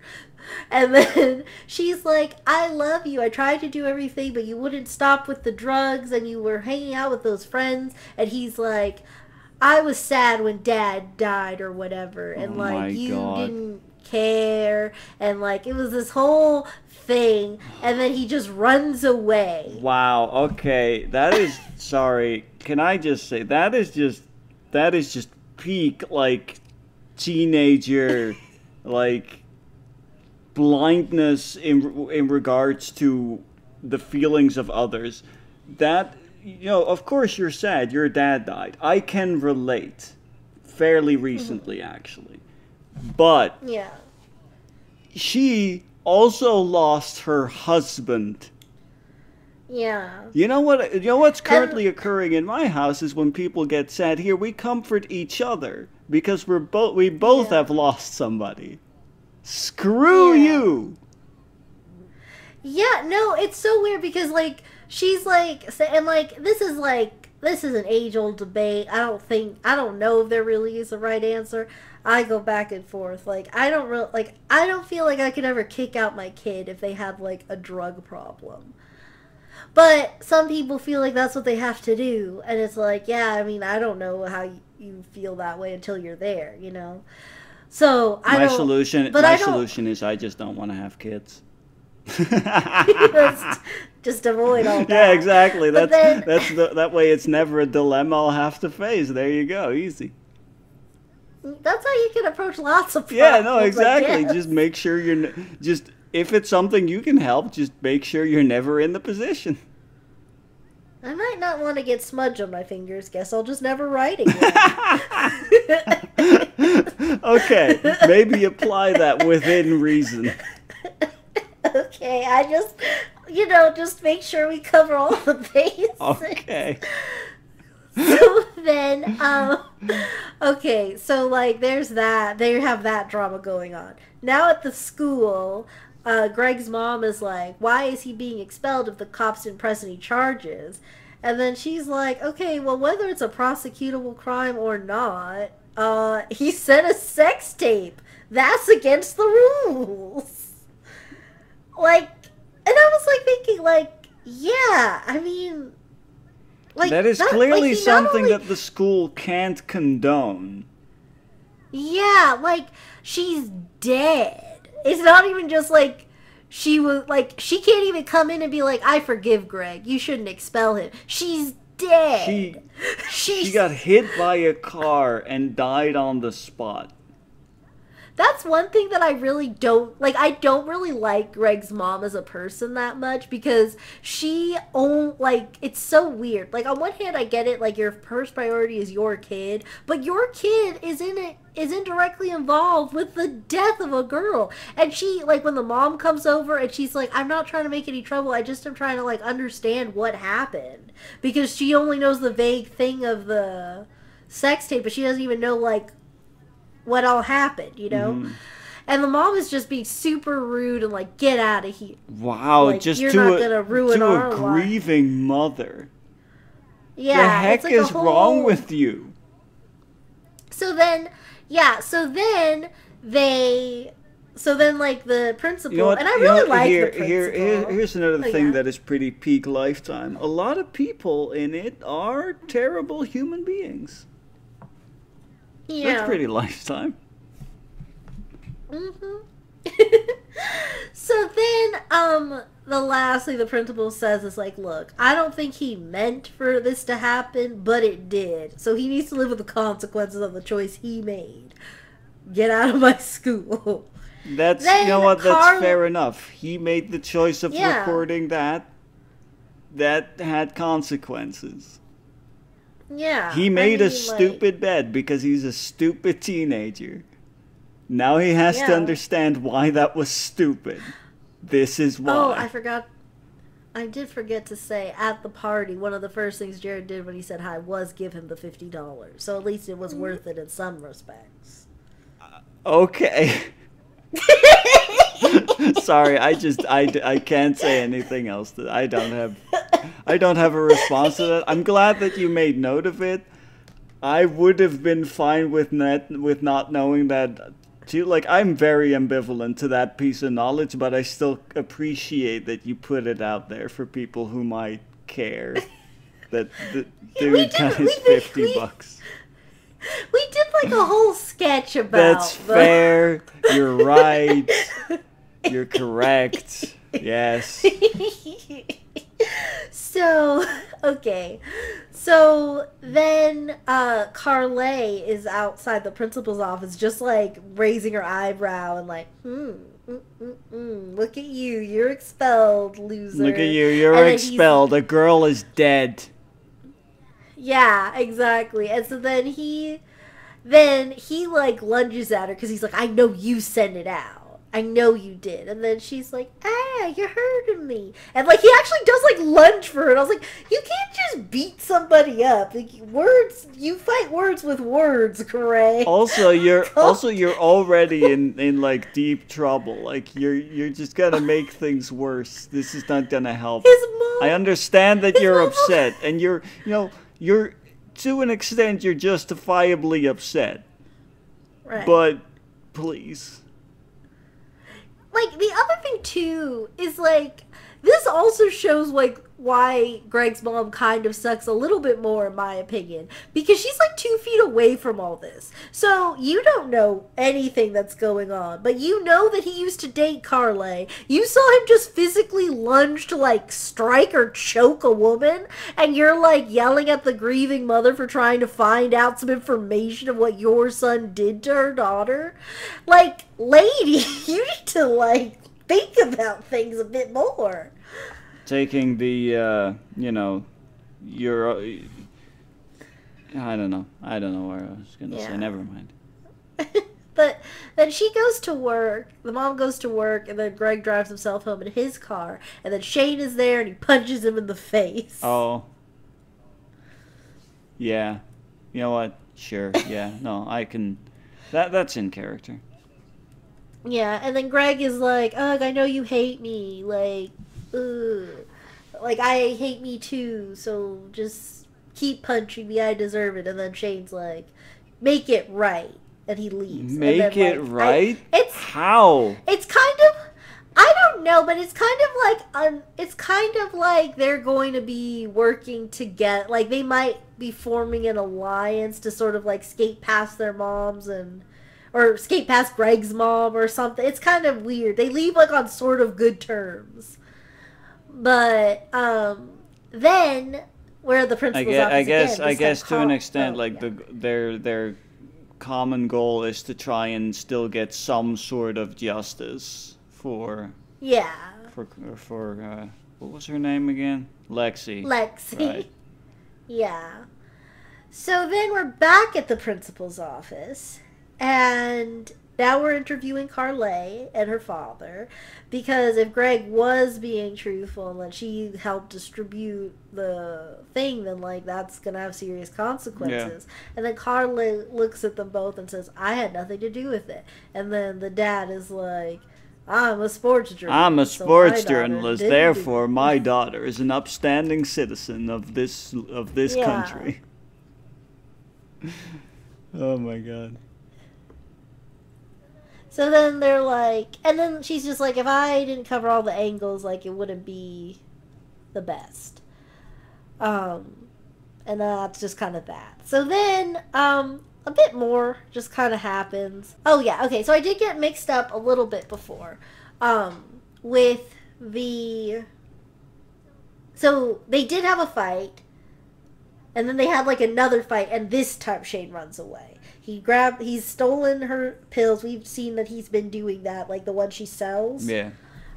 And then she's like, I love you. I tried to do everything, but you wouldn't stop with the drugs and you were hanging out with those friends. And he's like, I was sad when dad died or whatever. And Oh like, you God. didn't care. And like, it was this whole thing. And then he just runs away. Wow. Okay, that is sorry. Can I just say that is just that is just peak like teenager like blindness in in regards to the feelings of others. That you know, of course you're sad. Your dad died. I can relate. Fairly mm-hmm. recently, actually, but Yeah. she also lost her husband. Yeah. You know what? You know what's currently occurring in my house is when people get sad here, we comfort each other because we're both we both Yeah. have lost somebody. Screw Yeah. you. Yeah, no, it's so weird because like she's like and like this is like this is an age old debate. I don't think I don't know if there really is a right answer. I go back and forth. Like I don't really like I don't feel like I could ever kick out my kid if they had like a drug problem. But some people feel like that's what they have to do, and it's like, yeah, I mean, I don't know how you, you feel that way until you're there, you know. So I my don't. solution but my solution is I just don't want to have kids. just, just avoid all that. Yeah, exactly. But That's then- that's the, that way. It's never a dilemma I'll have to face. There you go, easy. That's how you can approach lots of problems. Yeah, no, exactly. guess. Just make sure you're just if it's something you can help, just make sure you're never in the position. I might not want to get smudge on my fingers. Guess I'll just never write again. okay, maybe apply that within reason. okay, I just, you know, just make sure we cover all the bases. Okay. so then, um, okay, so like there's that. They have that drama going on. Now at the school, uh, Greg's mom is like, why is he being expelled if the cops didn't press any charges? And then she's like, okay, well, whether it's a prosecutable crime or not, uh, he sent a sex tape. That's against the rules. Like, and I was like thinking, like, yeah, I mean, like that is not- clearly not something only- that the school can't condone. Yeah, like she's dead. It's not even just like she was like she can't even come in and be like, "I forgive Greg. You shouldn't expel him." She's dead. She she got hit by a car and died on the spot. That's one thing that I really don't like. I don't really like Greg's mom as a person that much because she own like it's so weird. Like on one hand, I get it. Like your first priority is your kid, but your kid is in it is indirectly involved with the death of a girl. And she like when the mom comes over and she's like, "I'm not trying to make any trouble. I just am trying to like understand what happened," because she only knows the vague thing of the sex tape, but she doesn't even know like what all happened, you know? Mm-hmm. And the mom is just being super rude and like, get out of here. Wow, Like, just you're not a gonna ruin to our a life. grieving mother. Yeah. the heck like is whole... wrong with you? So then, yeah, so then they. So then, like, the principal. You know and I you know really like here, the principal. here, here, here's another Oh, thing yeah. that is pretty peak lifetime. A lot of people in it are terrible human beings. Yeah. That's pretty lifetime. hmm so then, um, the last thing the principal says is like, look, I don't think he meant for this to happen, but it did. So he needs to live with the consequences of the choice he made. Get out of my school. That's Then you know what? That's Carl- fair enough. He made the choice of Yeah. recording that. That had consequences. Yeah. He I made a mean, like- stupid bed because he's a stupid teenager. Now he has to understand why that was stupid. This is why. Oh, I forgot. I did forget to say at the party, one of the first things Jared did when he said hi was give him the fifty dollars. So at least it was Mm-hmm. worth it in some respects. Okay. Sorry, I just I, I can't say anything else. That I don't have I don't have a response to that. I'm glad that you made note of it. I would have been fine with net with not knowing that. Too. Like I'm very ambivalent to that piece of knowledge, but I still appreciate that you put it out there for people who might care. That the dude got did- fifty we- bucks. We did like a whole sketch about. That's fair. You're right. You're correct. Yes. so okay so then uh Carly is outside the principal's office just like raising her eyebrow and like hmm mm, mm, mm, look at you you're expelled loser Look at you. You're And then he's- expelled. A girl is dead. yeah exactly and so then he then he like lunges at her because he's like i know you sent it out I know you did. And then she's like, ah, you're hurting me. And like, he actually does like lunge for her. And I was like, you can't just beat somebody up. Like, words, you fight words with words, Gray. Also, you're also you're already in in like deep trouble. Like you're you're just gonna make things worse. This is not gonna help. His mom. I understand that you're mom- upset and you're you know you're to an extent you're justifiably upset, Right. but please. Like the other thing too is like this also shows like why Greg's mom kind of sucks a little bit more in my opinion because she's like two feet away from all this. So you don't know anything that's going on but you know that he used to date Carly you saw him just physically lunge to like strike or choke a woman and you're like yelling at the grieving mother for trying to find out some information of what your son did to her daughter. Like lady you need to like think about things a bit more Taking the, uh, you know, your. uh, I don't know. I don't know where I was gonna Yeah. say. Never mind. but then she goes to work. The mom goes to work, and then Greg drives himself home in his car. And then Shane is there, and he punches him in the face. Oh. Yeah. You know what? Sure. Yeah. No, I can. That that's in character. Yeah, and then Greg is like, "Ugh, I know you hate me. Like, ugh. like I hate me too. So just keep punching me. I deserve it." And then Shane's like, "Make it right," and he leaves. Make then, it like, I- right. it's How? it's kind of I don't know, but it's kind of like um, it's kind of like they're going to be working together. Like they might be forming an alliance to sort of like skate past their moms and or skate past Greg's mom or something. It's kind of weird. They leave like on sort of good terms. But um then where the I principal's guess. office I guess. again, I guess to an extent, oh, like yeah. the their their common goal is to try and still get some sort of justice for yeah for for uh, what was her name again? Lexi. Lexi. Right. Yeah. So then we're back at the principal's office, and now we're interviewing Carly and her father because if Greg was being truthful and that she helped distribute the thing, then like that's gonna have serious consequences. And then Carly looks at them both and says, "I had nothing to do with it." And then the dad is like. I'm a sports journalist. I'm a sports daughter journalist, therefore my daughter is an upstanding citizen of this of this Yeah. country. oh my god. So then they're like, and then she's just like, if I didn't cover all the angles, like it wouldn't be the best. Um, and that's just kind of that. So then, um, a bit more just kind of happens. Oh yeah, okay. So I did get mixed up a little bit before, um, with the. So they did have a fight, and then they had like another fight, and this time Shane runs away. He grabbed, he's stolen her pills. We've seen that he's been doing that, like the one she sells. Yeah.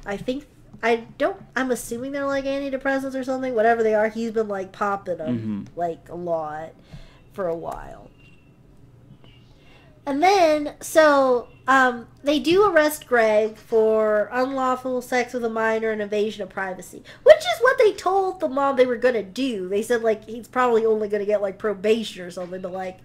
I think I don't. I'm assuming they're like antidepressants or something. Whatever they are, he's been like popping them Mhm. like a lot for a while. And then, so um, they do arrest Greg for unlawful sex with a minor and invasion of privacy, which is what they told the mom they were gonna do. They said like he's probably only gonna get like probation or something, but like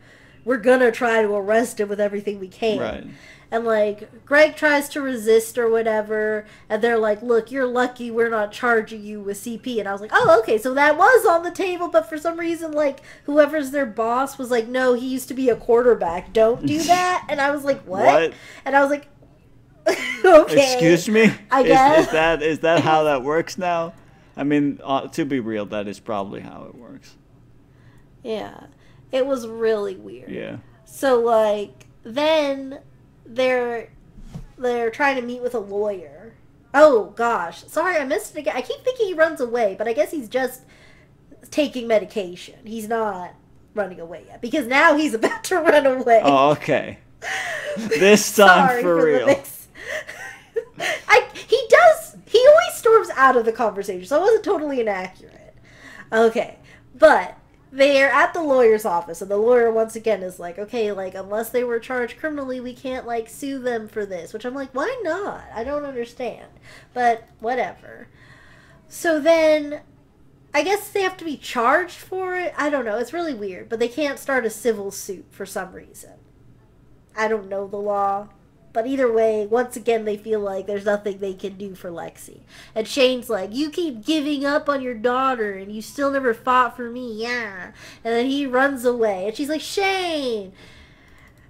we're gonna try to arrest him with everything we can Right. and like Greg tries to resist or whatever, and they're like, "Look, you're lucky we're not charging you with CP." And I was like, "Oh, okay, so that was on the table, but for some reason, like whoever's their boss was like, "No, he used to be a quarterback. Don't do that." And I was like, "What?" What? And I was like, "Okay." Excuse me? I Is- Is, that is that how that works now? I mean, uh, to be real, that is probably how it works. Yeah, it was really weird. Yeah. So like then they're they're trying to meet with a lawyer. Oh gosh, sorry I missed it again. I keep thinking he runs away, but I guess he's just taking medication. He's not running away yet because now he's about to run away. Oh, okay. This time Sorry for real. I he does he always storms out of the conversation, so I wasn't totally inaccurate. Okay, but they're at the lawyer's office, and the lawyer once again is like, okay, like unless they were charged criminally, we can't like sue them for this. Which I'm like, why not? I don't understand, but whatever. So then. I guess they have to be charged for it. I don't know. It's really weird, but they can't start a civil suit for some reason. I don't know the law. But either way, once again, they feel like there's nothing they can do for Lexi. And Shane's like, You keep giving up on your daughter and you still never fought for me, yeah. And then he runs away. And she's like, Shane!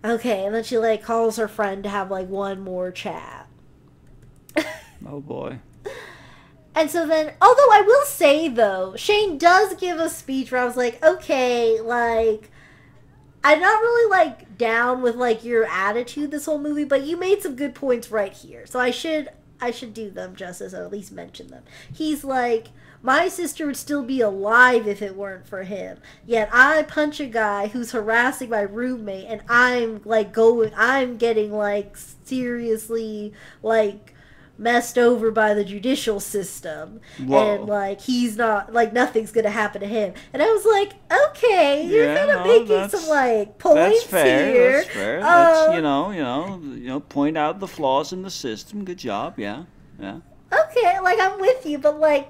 Okay, and then she like calls her friend to have like one more chat. Oh boy. And so then, although I will say though, Shane does give a speech where I was like, okay, like, I'm not really like down with like your attitude this whole movie, but you made some good points right here. So I should I should do them justice or at least mention them. He's like, my sister would still be alive if it weren't for him. Yet I punch a guy who's harassing my roommate and I'm like going I'm getting like seriously like messed over by the judicial system Whoa. and like he's not like nothing's gonna happen to him and i was like okay you're Yeah, kind of no, making some like points That's fair. here That's fair. That's Um, you know, you know, you know, point out the flaws in the system. Good job. Yeah. Yeah. okay like i'm with you but like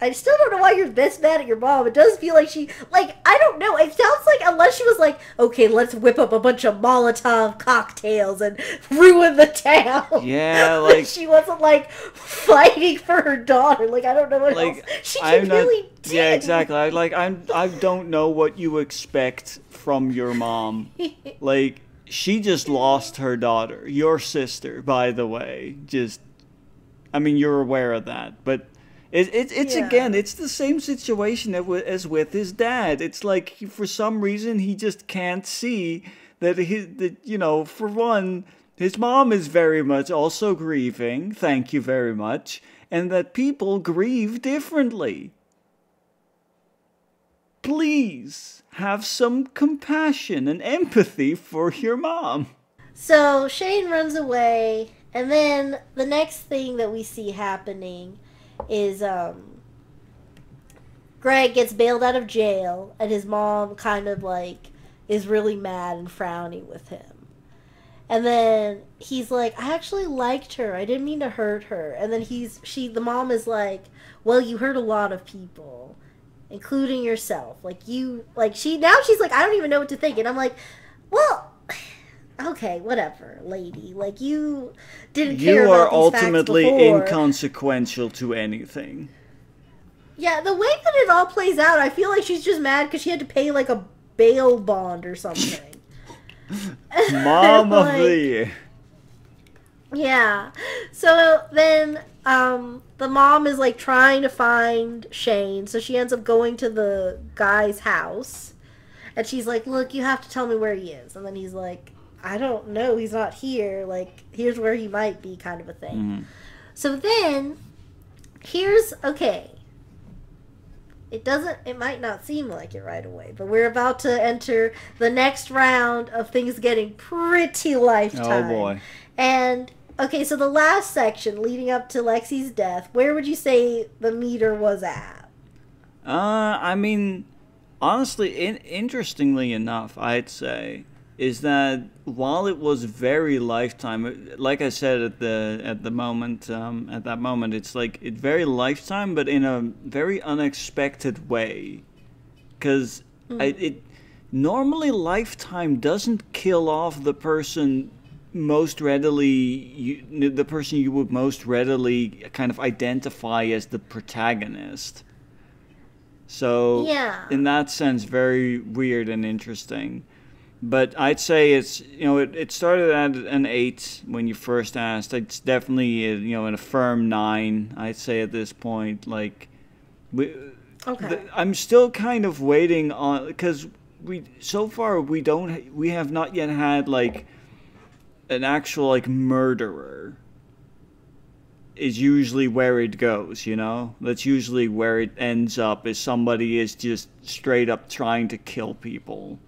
I still don't know why you're this mad at your mom. It does feel like she, like, I don't know. It sounds like unless she was like, okay, let's whip up a bunch of Molotov cocktails and ruin the town. Yeah, like- she wasn't like fighting for her daughter. Like I don't know what Like else she I'm not. really did. Yeah, exactly. I like I'm. I don't know what you expect from your mom. Like she just lost her daughter, your sister, by the way. Just, I mean, you're aware of that, but it, it it's Yeah. again, it's the same situation as with his dad. It's like he, for some reason he just can't see that his that you know, for one, his mom is very much also grieving. Thank you very much, and that people grieve differently. Please have some compassion and empathy for your mom. So Shane runs away, and then the next thing that we see happening is um, Greg gets bailed out of jail, and his mom kind of like is really mad and frowny with him. And then he's like, "I actually liked her. I didn't mean to hurt her." And then he's she the mom is like, "Well, you hurt a lot of people." Including yourself, like you, like she. Now she's like, I don't even know what to think, and I'm like, well, okay, whatever, lady. Like you didn't care You are ultimately inconsequential to anything. Yeah, the way that it all plays out, I feel like she's just mad because she had to pay like a bail bond or something. Mom of the year. Yeah. So then um the mom is like trying to find Shane, so she ends up going to the guy's house. And she's like, "Look, you have to tell me where he is." And then he's like, "I don't know. He's not here. Like, here's where he might be," kind of a thing. Mhm. So then here's okay. It doesn't it might not seem like it right away, but we're about to enter the next round of things getting pretty Oh boy. And okay, so the last section leading up to Lexi's death, where would you say the meter was at? Uh, I mean, honestly, in- interestingly enough, I'd say is that while it was very lifetime, like I said at the at the moment, um, at that moment, it's like it very lifetime, but in a very unexpected way, because it normally lifetime doesn't kill off the person most readily you, the person you would most readily kind of identify as the protagonist. So Yeah. in that sense very weird and interesting but i'd say it's you know it, it started at an 8 when you first asked. It's definitely uh, you know in a firm 9 i'd say at this point like we, Okay. the, I'm still kind of waiting on because we so far we don't we have not yet had like an actual like murderer is usually where it goes you know? That's usually where it ends up is somebody is just straight up trying to kill people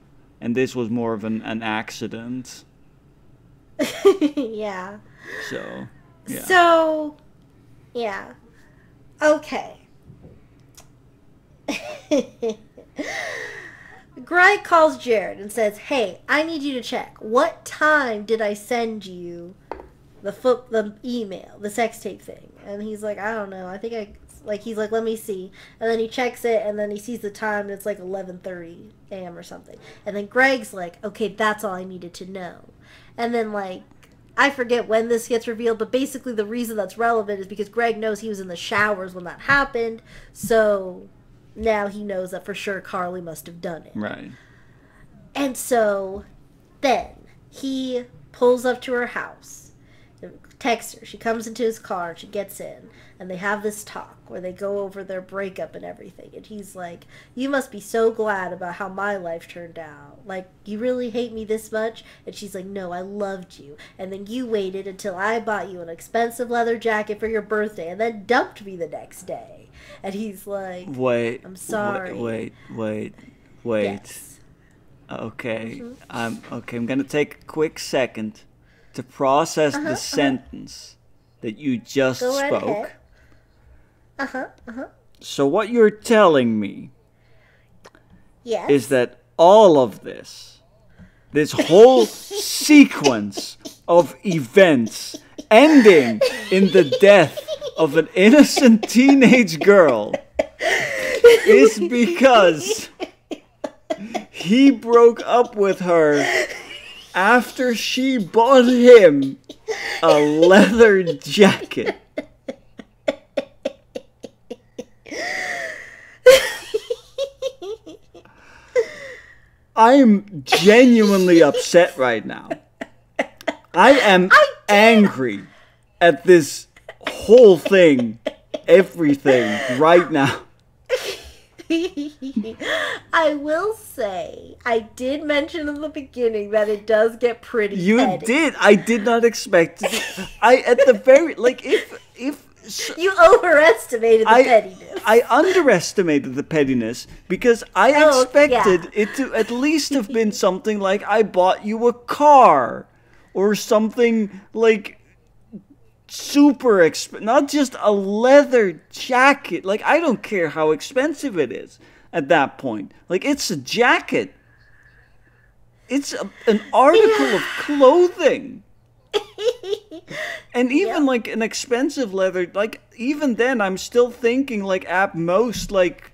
and this was more of an, an accident yeah. so yeah So, yeah. Okay. Greg calls Jared and says, "Hey, I need you to check. What time did I send you the foot the email, the sex tape thing?" And he's like, "I don't know. I think I like he's like, "Let me see." And then he checks it and then he sees the time and it's like 11:30 a.m. or something. And then Greg's like, "Okay, that's all I needed to know." And then like I forget when this gets revealed, but basically the reason that's relevant is because Greg knows he was in the showers when that happened. So now he knows that for sure Carly must have done it. Right. And so then he pulls up to her house, texts her. She comes into his car, she gets in, and they have this talk where they go over their breakup and everything. And he's like, You must be so glad about how my life turned out. Like, you really hate me this much? And she's like, No, I loved you. And then you waited until I bought you an expensive leather jacket for your birthday and then dumped me the next day. And he's like, Wait. I'm sorry. Wait, wait, wait. Yes. Okay. Mm-hmm. I'm okay. I'm gonna take a quick second to process the sentence that you just Uh-huh, Go spoke. Uh huh. Uh huh. So what you're telling me Yes. is that all of this, this whole sequence of events ending in the death of an innocent teenage girl is because he broke up with her after she bought him a leather jacket. I'm genuinely upset right now. I am angry at this whole thing, everything right now. I will say, I did mention in the beginning that it does get pretty. You petty. did. I did not expect it. I at the very like if if s- You overestimated the I pettiness. I underestimated the pettiness because I Oh, expected yeah. it to at least have been something like I bought you a car or something like super exp not just a leather jacket. Like I don't care how expensive it is at that point. Like it's a jacket. It's a, an article of clothing. And even like an expensive leather, like even then, I'm still thinking like at most like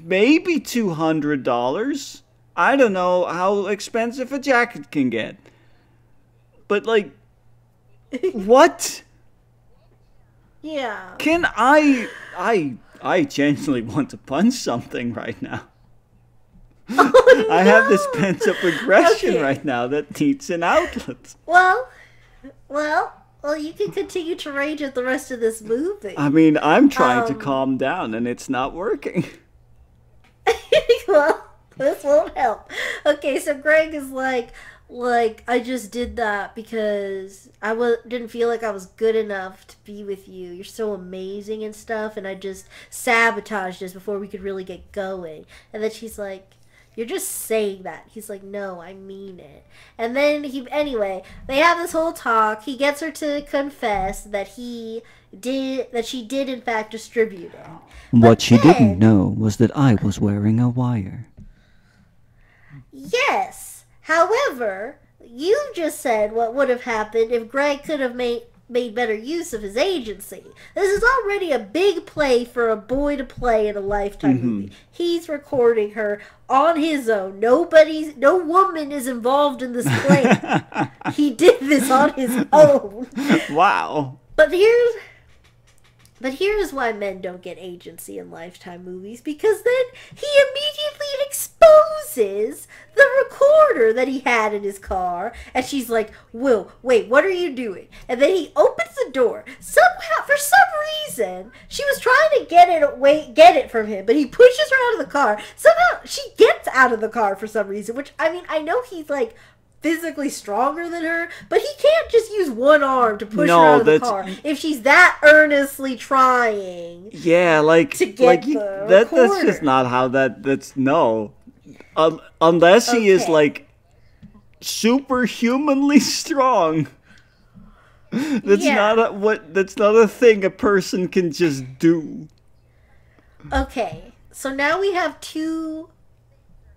maybe two hundred dollars. I don't know how expensive a jacket can get, but like, what yeah. can I? I I genuinely want to punch something right now. Oh, I have this pent up aggression Okay. right now that needs an outlet. Well, well, well. You can continue to rage at the rest of this movie. I mean, I'm trying to Um, calm down and it's not working. well, this won't help. Okay, so Greg is like, like I just did that because I was didn't feel like I was good enough to be with you. You're so amazing and stuff, and I just sabotaged us before we could really get going. And then she's like. You're just saying that. He's like, no, I mean it. And then he, anyway, they have this whole talk. He gets her to confess that he did, that she did in fact distribute it. What But she then- didn't know was that I was wearing a wire. Yes. However, you just said what would have happened if Greg could have made made better use of his agency. This is already a big play for a boy to play in a lifetime mm-hmm. movie. He's recording her on his own. Nobody's no woman is involved in this play. he did this on his own. Wow. But here's but here's why men don't get agency in lifetime movies because then he immediately exposes the recorder that he had in his car and she's like, "Will, wait, what are you doing?" And then he opens the door. Somehow for some reason, she was trying to get it away, get it from him, but he pushes her out of the car. Somehow she gets out of the car for some reason, which I mean, I know he's like physically stronger than her, but he can't just use one arm to push No, her out of the car if she's that earnestly trying. Yeah, like To get like the that that's just not how that that's no. Um, unless he is like superhumanly strong. That's Yeah. not a what that's not a thing a person can just do. Okay, so now we have two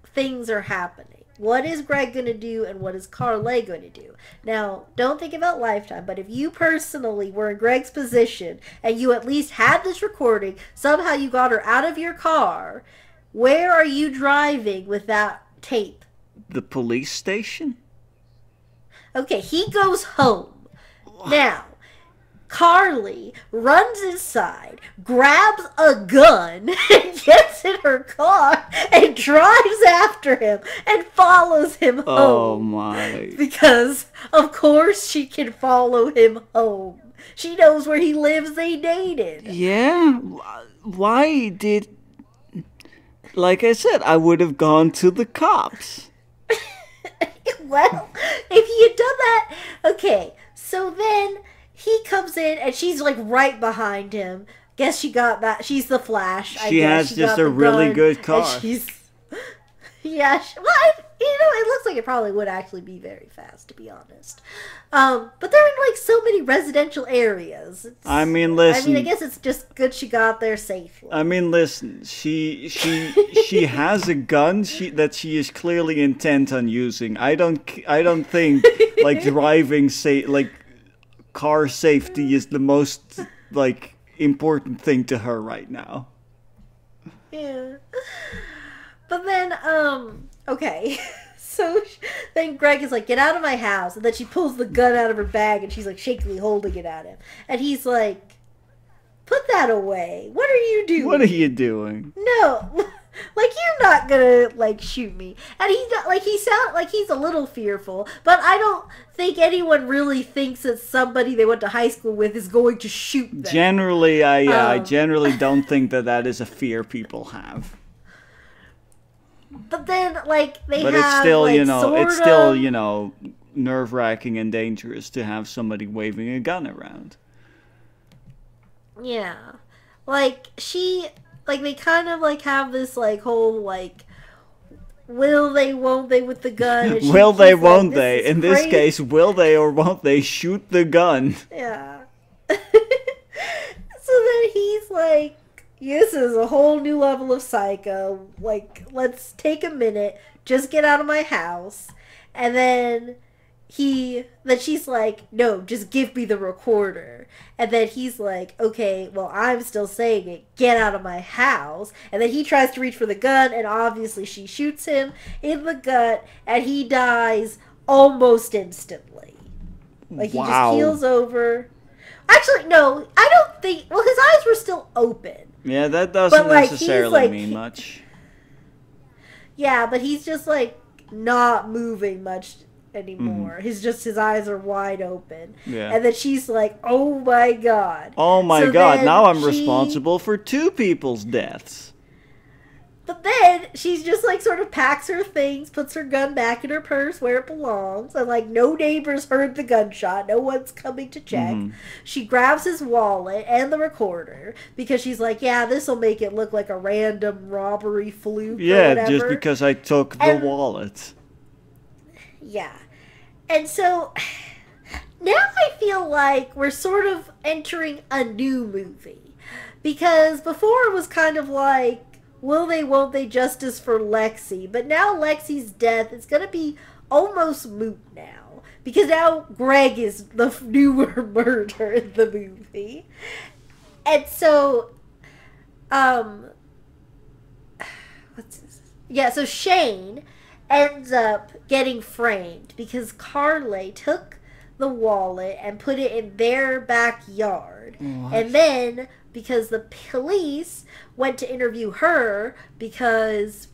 things are happening. What is Greg going to do and what is Carly going to do? Now, don't think about Lifetime, but if you personally were in Greg's position and you at least had this recording, somehow you got her out of your car, where are you driving with that tape? The police station? Okay, he goes home. Now, Carly runs inside, grabs a gun, and gets in her car and drives after him and follows him oh home. Oh my. Because, of course, she can follow him home. She knows where he lives, they dated. Yeah. Why did. Like I said, I would have gone to the cops. well, if he had done that, okay. So then he comes in and she's like right behind him. Guess she got that. She's the Flash. I She has just a really good car. she's yeah. She, well, I, you know, it looks like it probably would actually be very fast, to be honest. Um, but they're in like so many residential areas. It's- I mean, listen. I mean, I guess it's just good she got there safely. I mean, listen. She she she has a gun. She that she is clearly intent on using. I don't I don't think like driving say like car safety is the most like important thing to her right now. Yeah. But then, um, okay. So then Greg is like, get out of my house. And then she pulls the gun out of her bag and she's like shakily holding it at him. And he's like, put that away. What are you doing? What are you doing? No. Like you're not gonna like shoot me, and he's not like he sound like he's a little fearful, but I don't think anyone really thinks that somebody they went to high school with is going to shoot them. Generally, I uh, I Um. generally don't think that that is a fear people have. but then like they But have it's still like, you know it's still you know nerve wracking and dangerous to have somebody waving a gun around. Yeah. Like she like they kind of like have this like whole like will they won't they with the gun will they, won't "This they? In this case, will they or won't they shoot the gun? Yeah. so then he's like this is a whole new level of psycho. Like let's take a minute, just get out of my house. And then he then she's like, "No, just give me the recorder." And then he's like, "Okay, well, I'm still saying it. Get out of my house." And then he tries to reach for the gun and obviously she shoots him in the gut and he dies almost instantly. Like he Wow. just keels over. Actually, no, I don't think. Well, his eyes were still open. Yeah, that doesn't like, necessarily like- mean much. Yeah, but he's just like not moving much anymore. His just his eyes are wide open. Mm-hmm. Yeah. And then she's like, "Oh my god." Oh my So god, now I'm she- responsible for two people's deaths. But then she's just like sort of packs her things, puts her gun back in her purse where it belongs, and like no neighbors heard the gunshot, no one's coming to check. Mhm. She grabs his wallet and the recorder because she's like, "Yeah, this will make it look like a random robbery fluke." or Yeah, just because I took the And- wallet. Yeah. And so now I feel like we're sort of entering a new movie. Because before it was kind of like, will they, won't they, justice for Lexi. But now Lexi's death is going to be almost moot now. Because now Greg is the newer murder in the movie. And so, um, what's this? Yeah, so Shane ends up getting framed because Carly took the wallet and put it in their backyard. And then because the police went to interview her because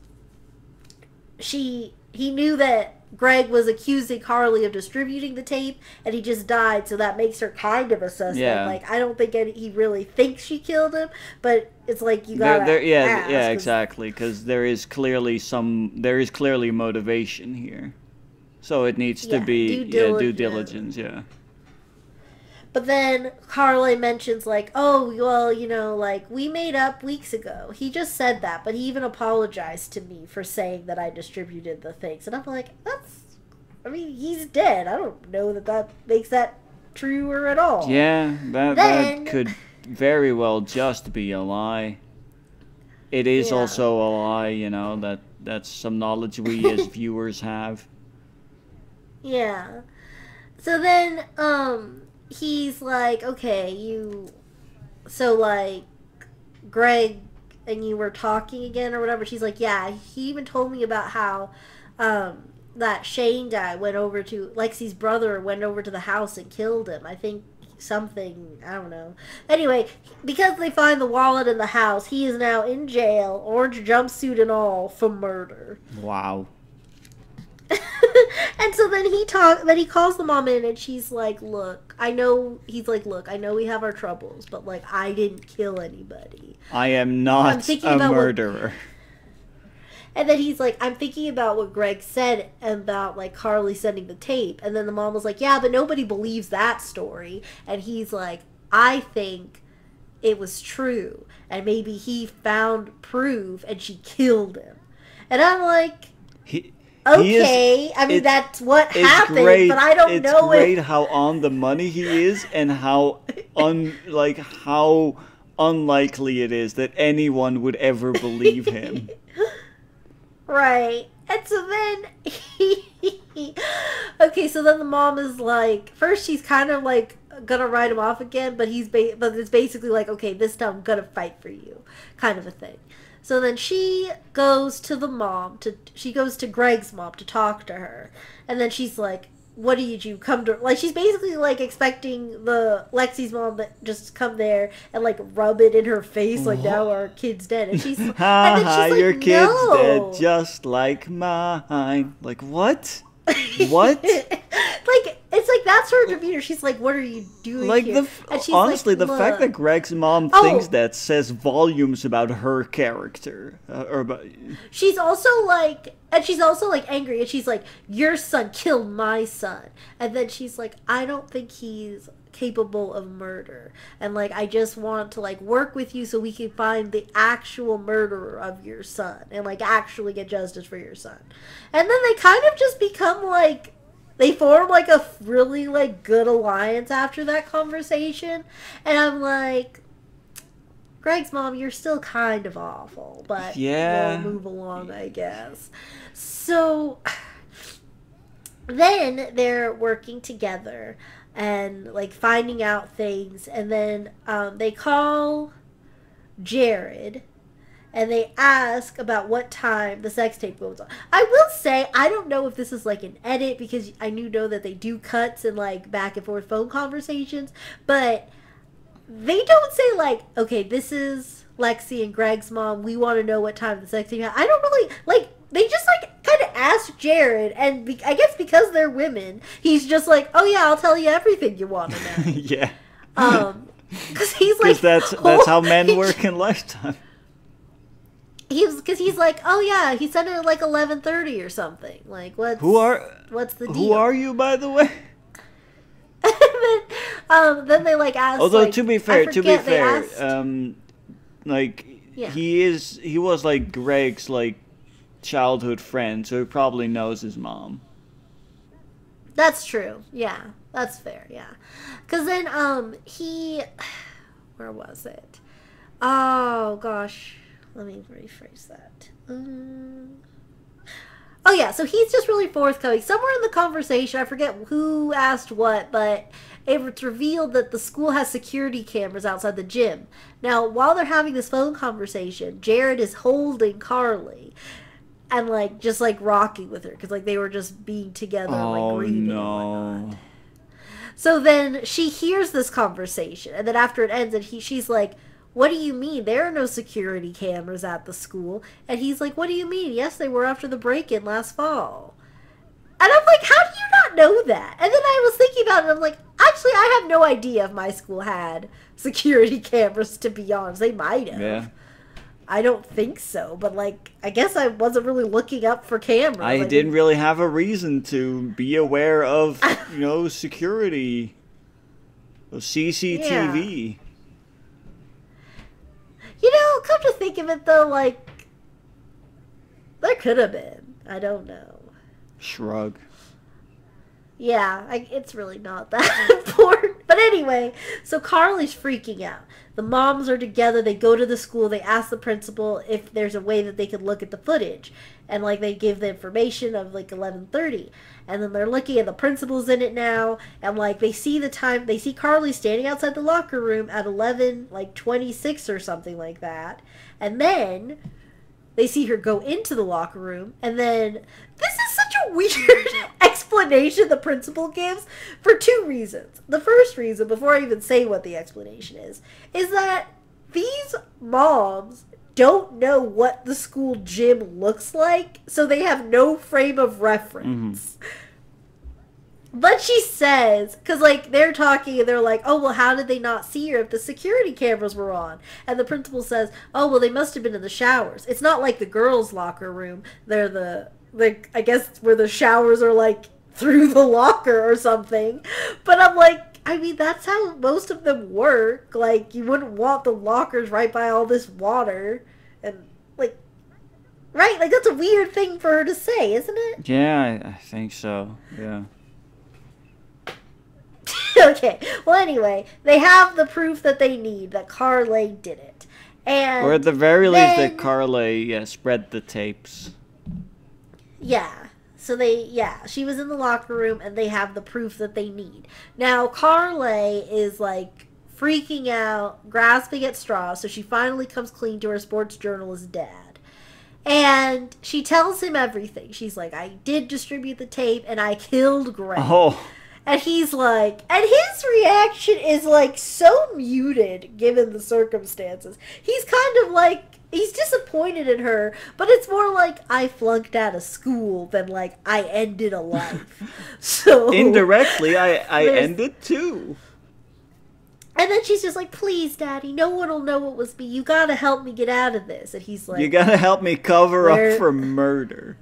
she he knew that Greg was accusing Carly of distributing the tape and he just died so that makes her kind of a suspect. Yeah. Like I don't think any, he really thinks she killed him, but it's like you got there, yeah, ask, yeah, exactly. Because there is clearly some, there is clearly motivation here, so it needs Yeah, to be due yeah, due diligence. diligence. Yeah. But then Carly mentions like, "Oh, well, you know, like we made up weeks ago." He just said that, but he even apologized to me for saying that I distributed the things. And I'm like, "That's I mean, he's dead. I don't know that that makes that truer at all." Yeah, that Then- that could very well just be a lie. It is Yeah. also a lie, you know. That that's some knowledge we as viewers have. Yeah. So then, um, he's like, okay, you. So, like, Greg and you were talking again or whatever. She's like, yeah, he even told me about how, um, that Shane guy went over to Lexi's brother went over to the house and killed him. I think something I don't know. Anyway, because they find the wallet in the house, he is now in jail, orange jumpsuit and all, for murder. Wow. and so then he talk then he calls the mom in and she's like, Look, I know he's like, Look, I know we have our troubles, but like I didn't kill anybody. I am not thinking a about what- murderer. And then he's like, I'm thinking about what Greg said about like Carly sending the tape. And then the mom was like, Yeah, but nobody believes that story. And he's like, I think it was true. And maybe he found proof and she killed him. And I'm like, He, he is- Okay, I mean it's- that's what happened, great. but I don't it's know great if how on the money he is and how un like how unlikely it is that anyone would ever believe him. Right. And so then he Okay, so then the mom is like first she's kind of like gonna write him off again, but he's ba- but it's basically like, okay, this time I'm gonna fight for you, kind of a thing. So then she goes to the mom to she goes to Greg's mom to talk to her, and then she's like, "What did you come to?" Like she's basically like expecting the Lexi's mom to just come there and like rub it in her face, like now our kid's dead, and she's Ha and ha, then she's like, your kid's "No." dead just like mine. Like what? What? like it's like that's her demeanor. She's like, "What are you doing Like here?" the And she's honestly, like, the fact that Greg's mom Oh. thinks that says volumes about her character, uh, or about she's also like, and she's also like angry, and she's like, "Your son killed my son," and then she's like, "I don't think he's." capable of murder and like i just want to like work with you so we can find the actual murderer of your son and like actually get justice for your son and then they kind of just become like they form like a really like good alliance after that conversation. And i'm like greg's mom you're still kind of awful but Yeah. we'll move along i guess. So then they're working together and like finding out things. And then um, they call jared and they ask about what time the sex tape goes on. I will say I don't know if this is like an edit because I knew know that they do cuts and like back and forth phone conversations, but they don't say like, okay, this is Lexi and Greg's mom. We want to know what time the sex tape. I don't really like. They just like kind of ask Jared, and be- I guess because they're women, he's just like, oh yeah, I'll tell you everything you want to know. yeah, Um, because he's like, because that's that's how oh, men he- work in Lifetime. He was because he's like, oh yeah, he sent it at like eleven thirty or something. Like, what's Who are what's the deal? who are you, by the way? then, um, then they like asked. Although like, to be fair, to be fair, asked- um, like Yeah. he is he was like Greg's like childhood friend, so he probably knows his mom. That's true. Yeah, that's fair. Yeah, because then um he, where was it? Oh gosh, let me rephrase that. Um, oh yeah, so he's just really forthcoming. Somewhere in the conversation, I forget who asked what, but it's revealed that the school has security cameras outside the gym. Now, while they're having this phone conversation, Jared is holding Carly. And like just like rocking with her because like they were just being together, like Oh and whatnot. no! So then she hears this conversation, and then after it ends, and he she's like, "What do you mean? There are no security cameras at the school." And he's like, "What do you mean? Yes, they were after the break-in last fall." And I'm like, "How do you not know that?" And then I was thinking about it. and I'm like, "Actually, I have no idea if my school had security cameras. To be honest, they might have. Yeah, I don't think so, but like, I guess I wasn't really looking up for cameras. I didn't really have a reason to be aware of you know security, of CCTV. You know, come to think of it though, like there could have been. I don't know. Shrug. Yeah, I, it's really not that important. But anyway, so Carly's freaking out. The moms are together. They go to the school. They ask the principal if there's a way that they can look at the footage, and like they give the information of like 11:30, and then they're looking at the principal's in it now, and like they see the time. They see Carly standing outside the locker room at 11 like 26 or something like that, and then they see her go into the locker room, and then this is such a weird explanation the principal gives for two reasons. The first reason, before I even say what the explanation is, is that these moms don't know what the school gym looks like, so they have no frame of reference. Mm-hmm. But she says, because like they're talking and they're like, oh, well, how did they not see her if the security cameras were on? And the principal says, oh, well, they must have been in the showers. It's not like the girls' locker room. They're the, like, I guess where the showers are like through the locker or something. But I'm like, I mean, that's how most of them work. Like, you wouldn't want the lockers right by all this water. And, like, right? Like, that's a weird thing for her to say, isn't it? Yeah, I, I think so. Yeah. okay. Well, anyway, they have the proof that they need that Carly did it, and Or at the very least, that Carly yeah, spread the tapes. yeah. So they, yeah, she was in the locker room, and they have the proof that they need. Now Carly is like freaking out, grasping at straws. So she finally comes clean to her sports journalist dad. And she tells him everything. She's like, I did distribute the tape and I killed Greg. Oh, And he's like, and his reaction is like so muted given the circumstances. He's kind of like, he's disappointed in her, but it's more like I flunked out of school than like I ended a life. so indirectly, I, I ended too. And then she's just like, please, daddy, no one will know it was me. You gotta help me get out of this. And he's like, You gotta help me cover Where- up for murder.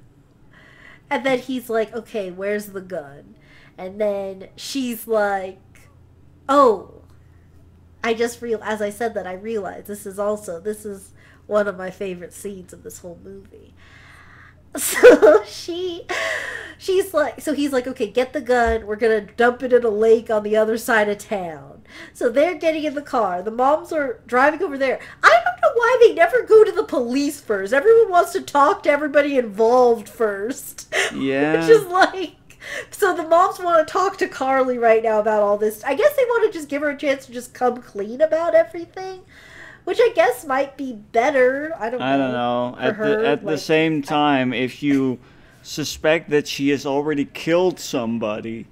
And then he's like, okay, where's the gun? And then she's like, oh, I just real as I said that I realized this is also this is one of my favorite scenes of this whole movie. So she she's like so he's like, okay, get the gun, we're gonna dump it in a lake on the other side of town. So they're getting in the car. The moms are driving over there. I don't know why they never go to the police first. Everyone wants to talk to everybody involved first. Yeah. Which is like so the moms want to talk to Carly right now about all this. I guess they want to just give her a chance to just come clean about everything, which I guess might be better. I don't. I don't know. At her, the at the same time, if you suspect that she has already killed somebody,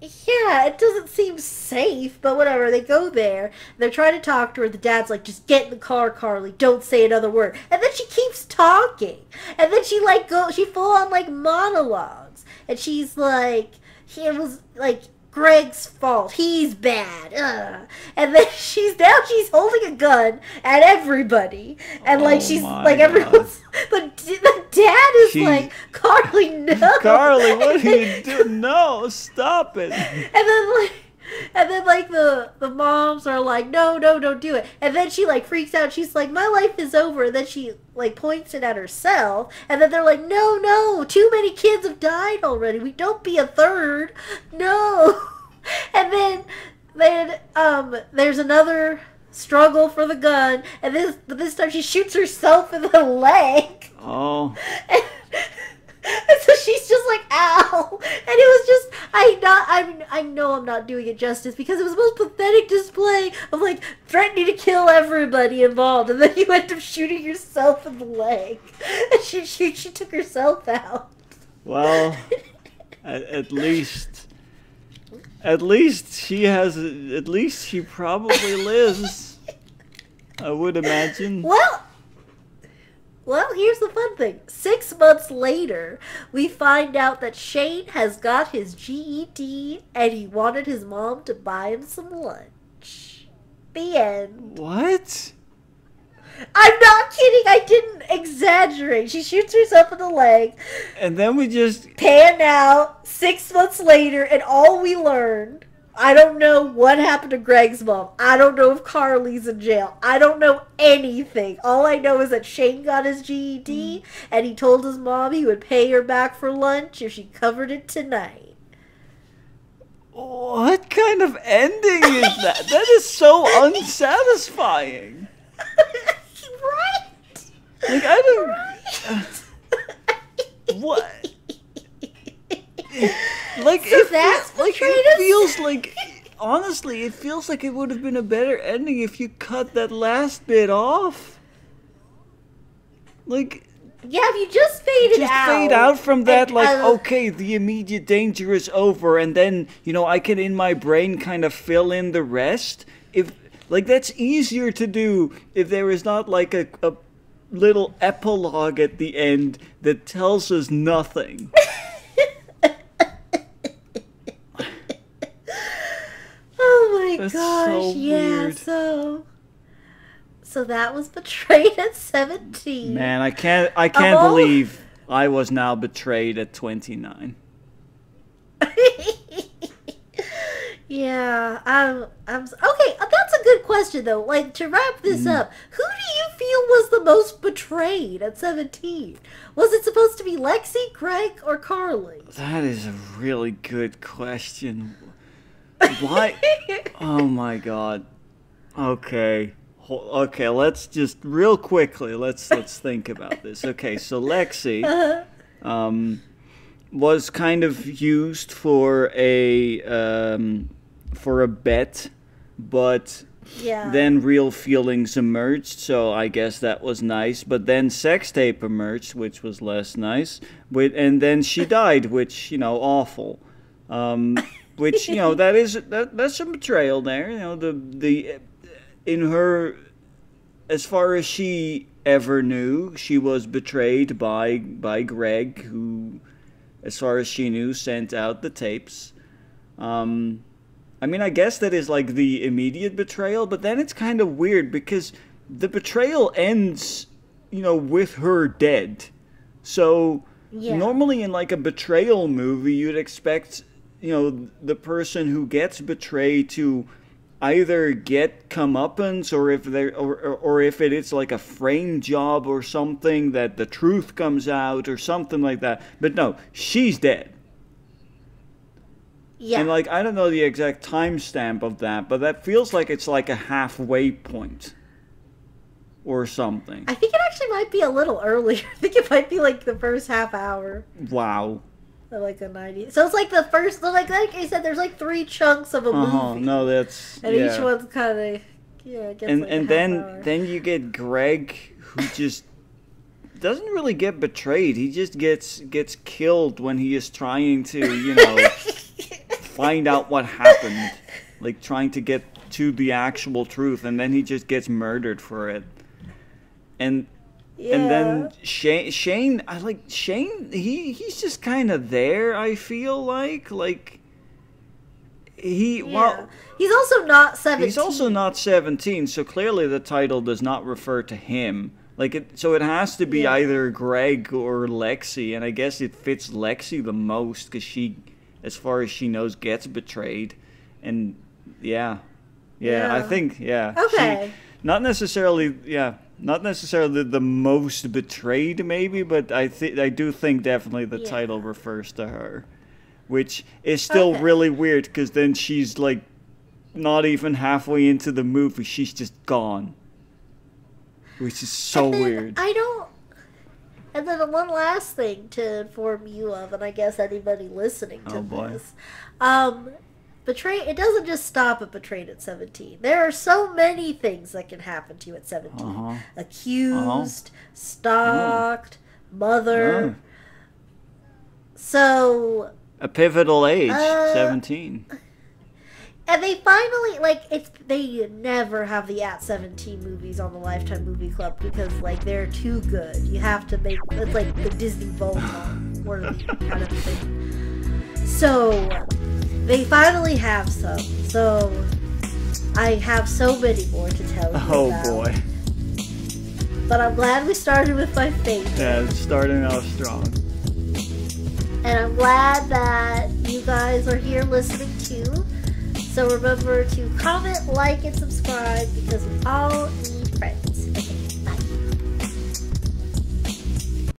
Yeah, it doesn't seem safe, but whatever. They go there. They're trying to talk to her. The dad's like, "Just get in the car, Carly. Don't say another word." And then she keeps talking. And then she like go. She full on like monologues. And she's like, "It was like Greg's fault. He's bad." Ugh. And then she's now she's holding a gun at everybody, and like Oh she's like everyone's. The, the dad is She- like, "Carly, no." Carly, what are you doing? No, stop it. and then like and then like the the moms are like no no don't do it. And then she like freaks out. She's like my life is over. And then she like points it at herself. And then they're like no no too many kids have died already. We don't be a third. No. And then then um there's another struggle for the gun. And this this time she shoots herself in the leg. Oh, and, and so she's just like, "Ow!" And it was just, I not, I I know I'm not doing it justice because it was the most pathetic display of like threatening to kill everybody involved, and then you end up shooting yourself in the leg, and she she, she took herself out. well, at, at least, at least she has. At least she probably lives. I would imagine. Well. Well, here's the fun thing. Six months later, we find out that Shane has got his GED and he wanted his mom to buy him some lunch. The end. What? I'm not kidding. I didn't exaggerate. She shoots herself in the leg. And then we just. Pan out six months later, and all we learned. I don't know what happened to Greg's mom. I don't know if Carly's in jail. I don't know anything. All I know is that Shane got his GED, mm. and he told his mom he would pay her back for lunch if she covered it tonight. What kind of ending is that? That is so unsatisfying. right? Like I don't. What? Like So it, that's like it feels like honestly, it feels like it would have been a better ending if you cut that last bit off. Like Yeah, if you just faded just out. Just fade out from that and, like uh, okay the immediate danger is over and then you know i can in my brain kind of fill in the rest if like that's easier to do if there is not like a, a little epilogue at the end that tells us nothing Oh my That's gosh! so yeah. weird. So. So that was betrayed at seventeen. man i can't i can't all- believe i was now betrayed at 29 yeah, I'm. I'm okay. uh, That's a good question though. Like to wrap this Mm. up, who do you feel was the most betrayed at seventeen? Was it supposed to be Lexi, Greg, or Carly? that is a really good question why Oh my god. Okay. Okay, let's just real quickly let's let's think about this. Okay, so Lexi um was kind of used for a um for a bet, but Yeah. then real feelings emerged, so I guess that was nice. But then sex tape emerged, which was less nice. With and then she died, which you know, awful. Um, which you know, that is that that's some betrayal there. You know, the the in her, as far as she ever knew, she was betrayed by by Greg, who, as far as she knew, sent out the tapes. Um, I mean, I guess that is like the immediate betrayal, but then it's kind of weird because the betrayal ends, you know, with her dead. So Yeah. normally in like a betrayal movie, you'd expect, you know, the person who gets betrayed to either get comeuppance or if they or, or, if it is like a frame job or something that the truth comes out or something like that. But no, she's dead. yeah. And like I don't know the exact timestamp of that, but that feels like it's like a halfway point or something. I think it actually might be a little earlier. I think it might be like the first half hour. Wow. Like a 90. So it's like the first, like, like I said, there's like three chunks of a Uh-huh. movie. No, that's and yeah. each one's kind of, yeah, gets and like and then hour. then you get Greg who just doesn't really get betrayed. He just gets gets killed when he is trying to, you know, find out what happened. Like trying to get to the actual truth and then he just gets murdered for it. And yeah. And then Shane, Shane, I like Shane. He he's just kind of there. I feel like like he yeah. well he's also not 17. he's also not seventeen, so clearly the title does not refer to him. Like it, so it has to be Yeah. either Greg or Lexi, and I guess it fits Lexi the most because she, as far as she knows, gets betrayed, and yeah, yeah, I think yeah. she- Okay. not necessarily, yeah, not necessarily the most betrayed, maybe, but I think I do think definitely the Yeah. title refers to her, which is still Okay. really weird because then she's like not even halfway into the movie, she's just gone, which is so weird. I don't. And then one last thing to inform you of, and I guess anybody listening to Oh, boy. this, um, betray. It doesn't just stop at betrayed at seventeen. There are so many things that can happen to you at 17 Uh-huh. Accused, stalked, mother. So a pivotal age, Uh, seventeen. And they finally like it's they never have the at seventeen movies on the Lifetime Movie Club because like they're too good. You have to make it's like the Disney Voltron worthy kind of thing. So they finally have some. So I have so many more to tell you Oh about. boy, But I'm glad we started with my favorite. yeah, starting off strong. And I'm glad that you guys are here listening too. So remember to comment, like, and subscribe because we all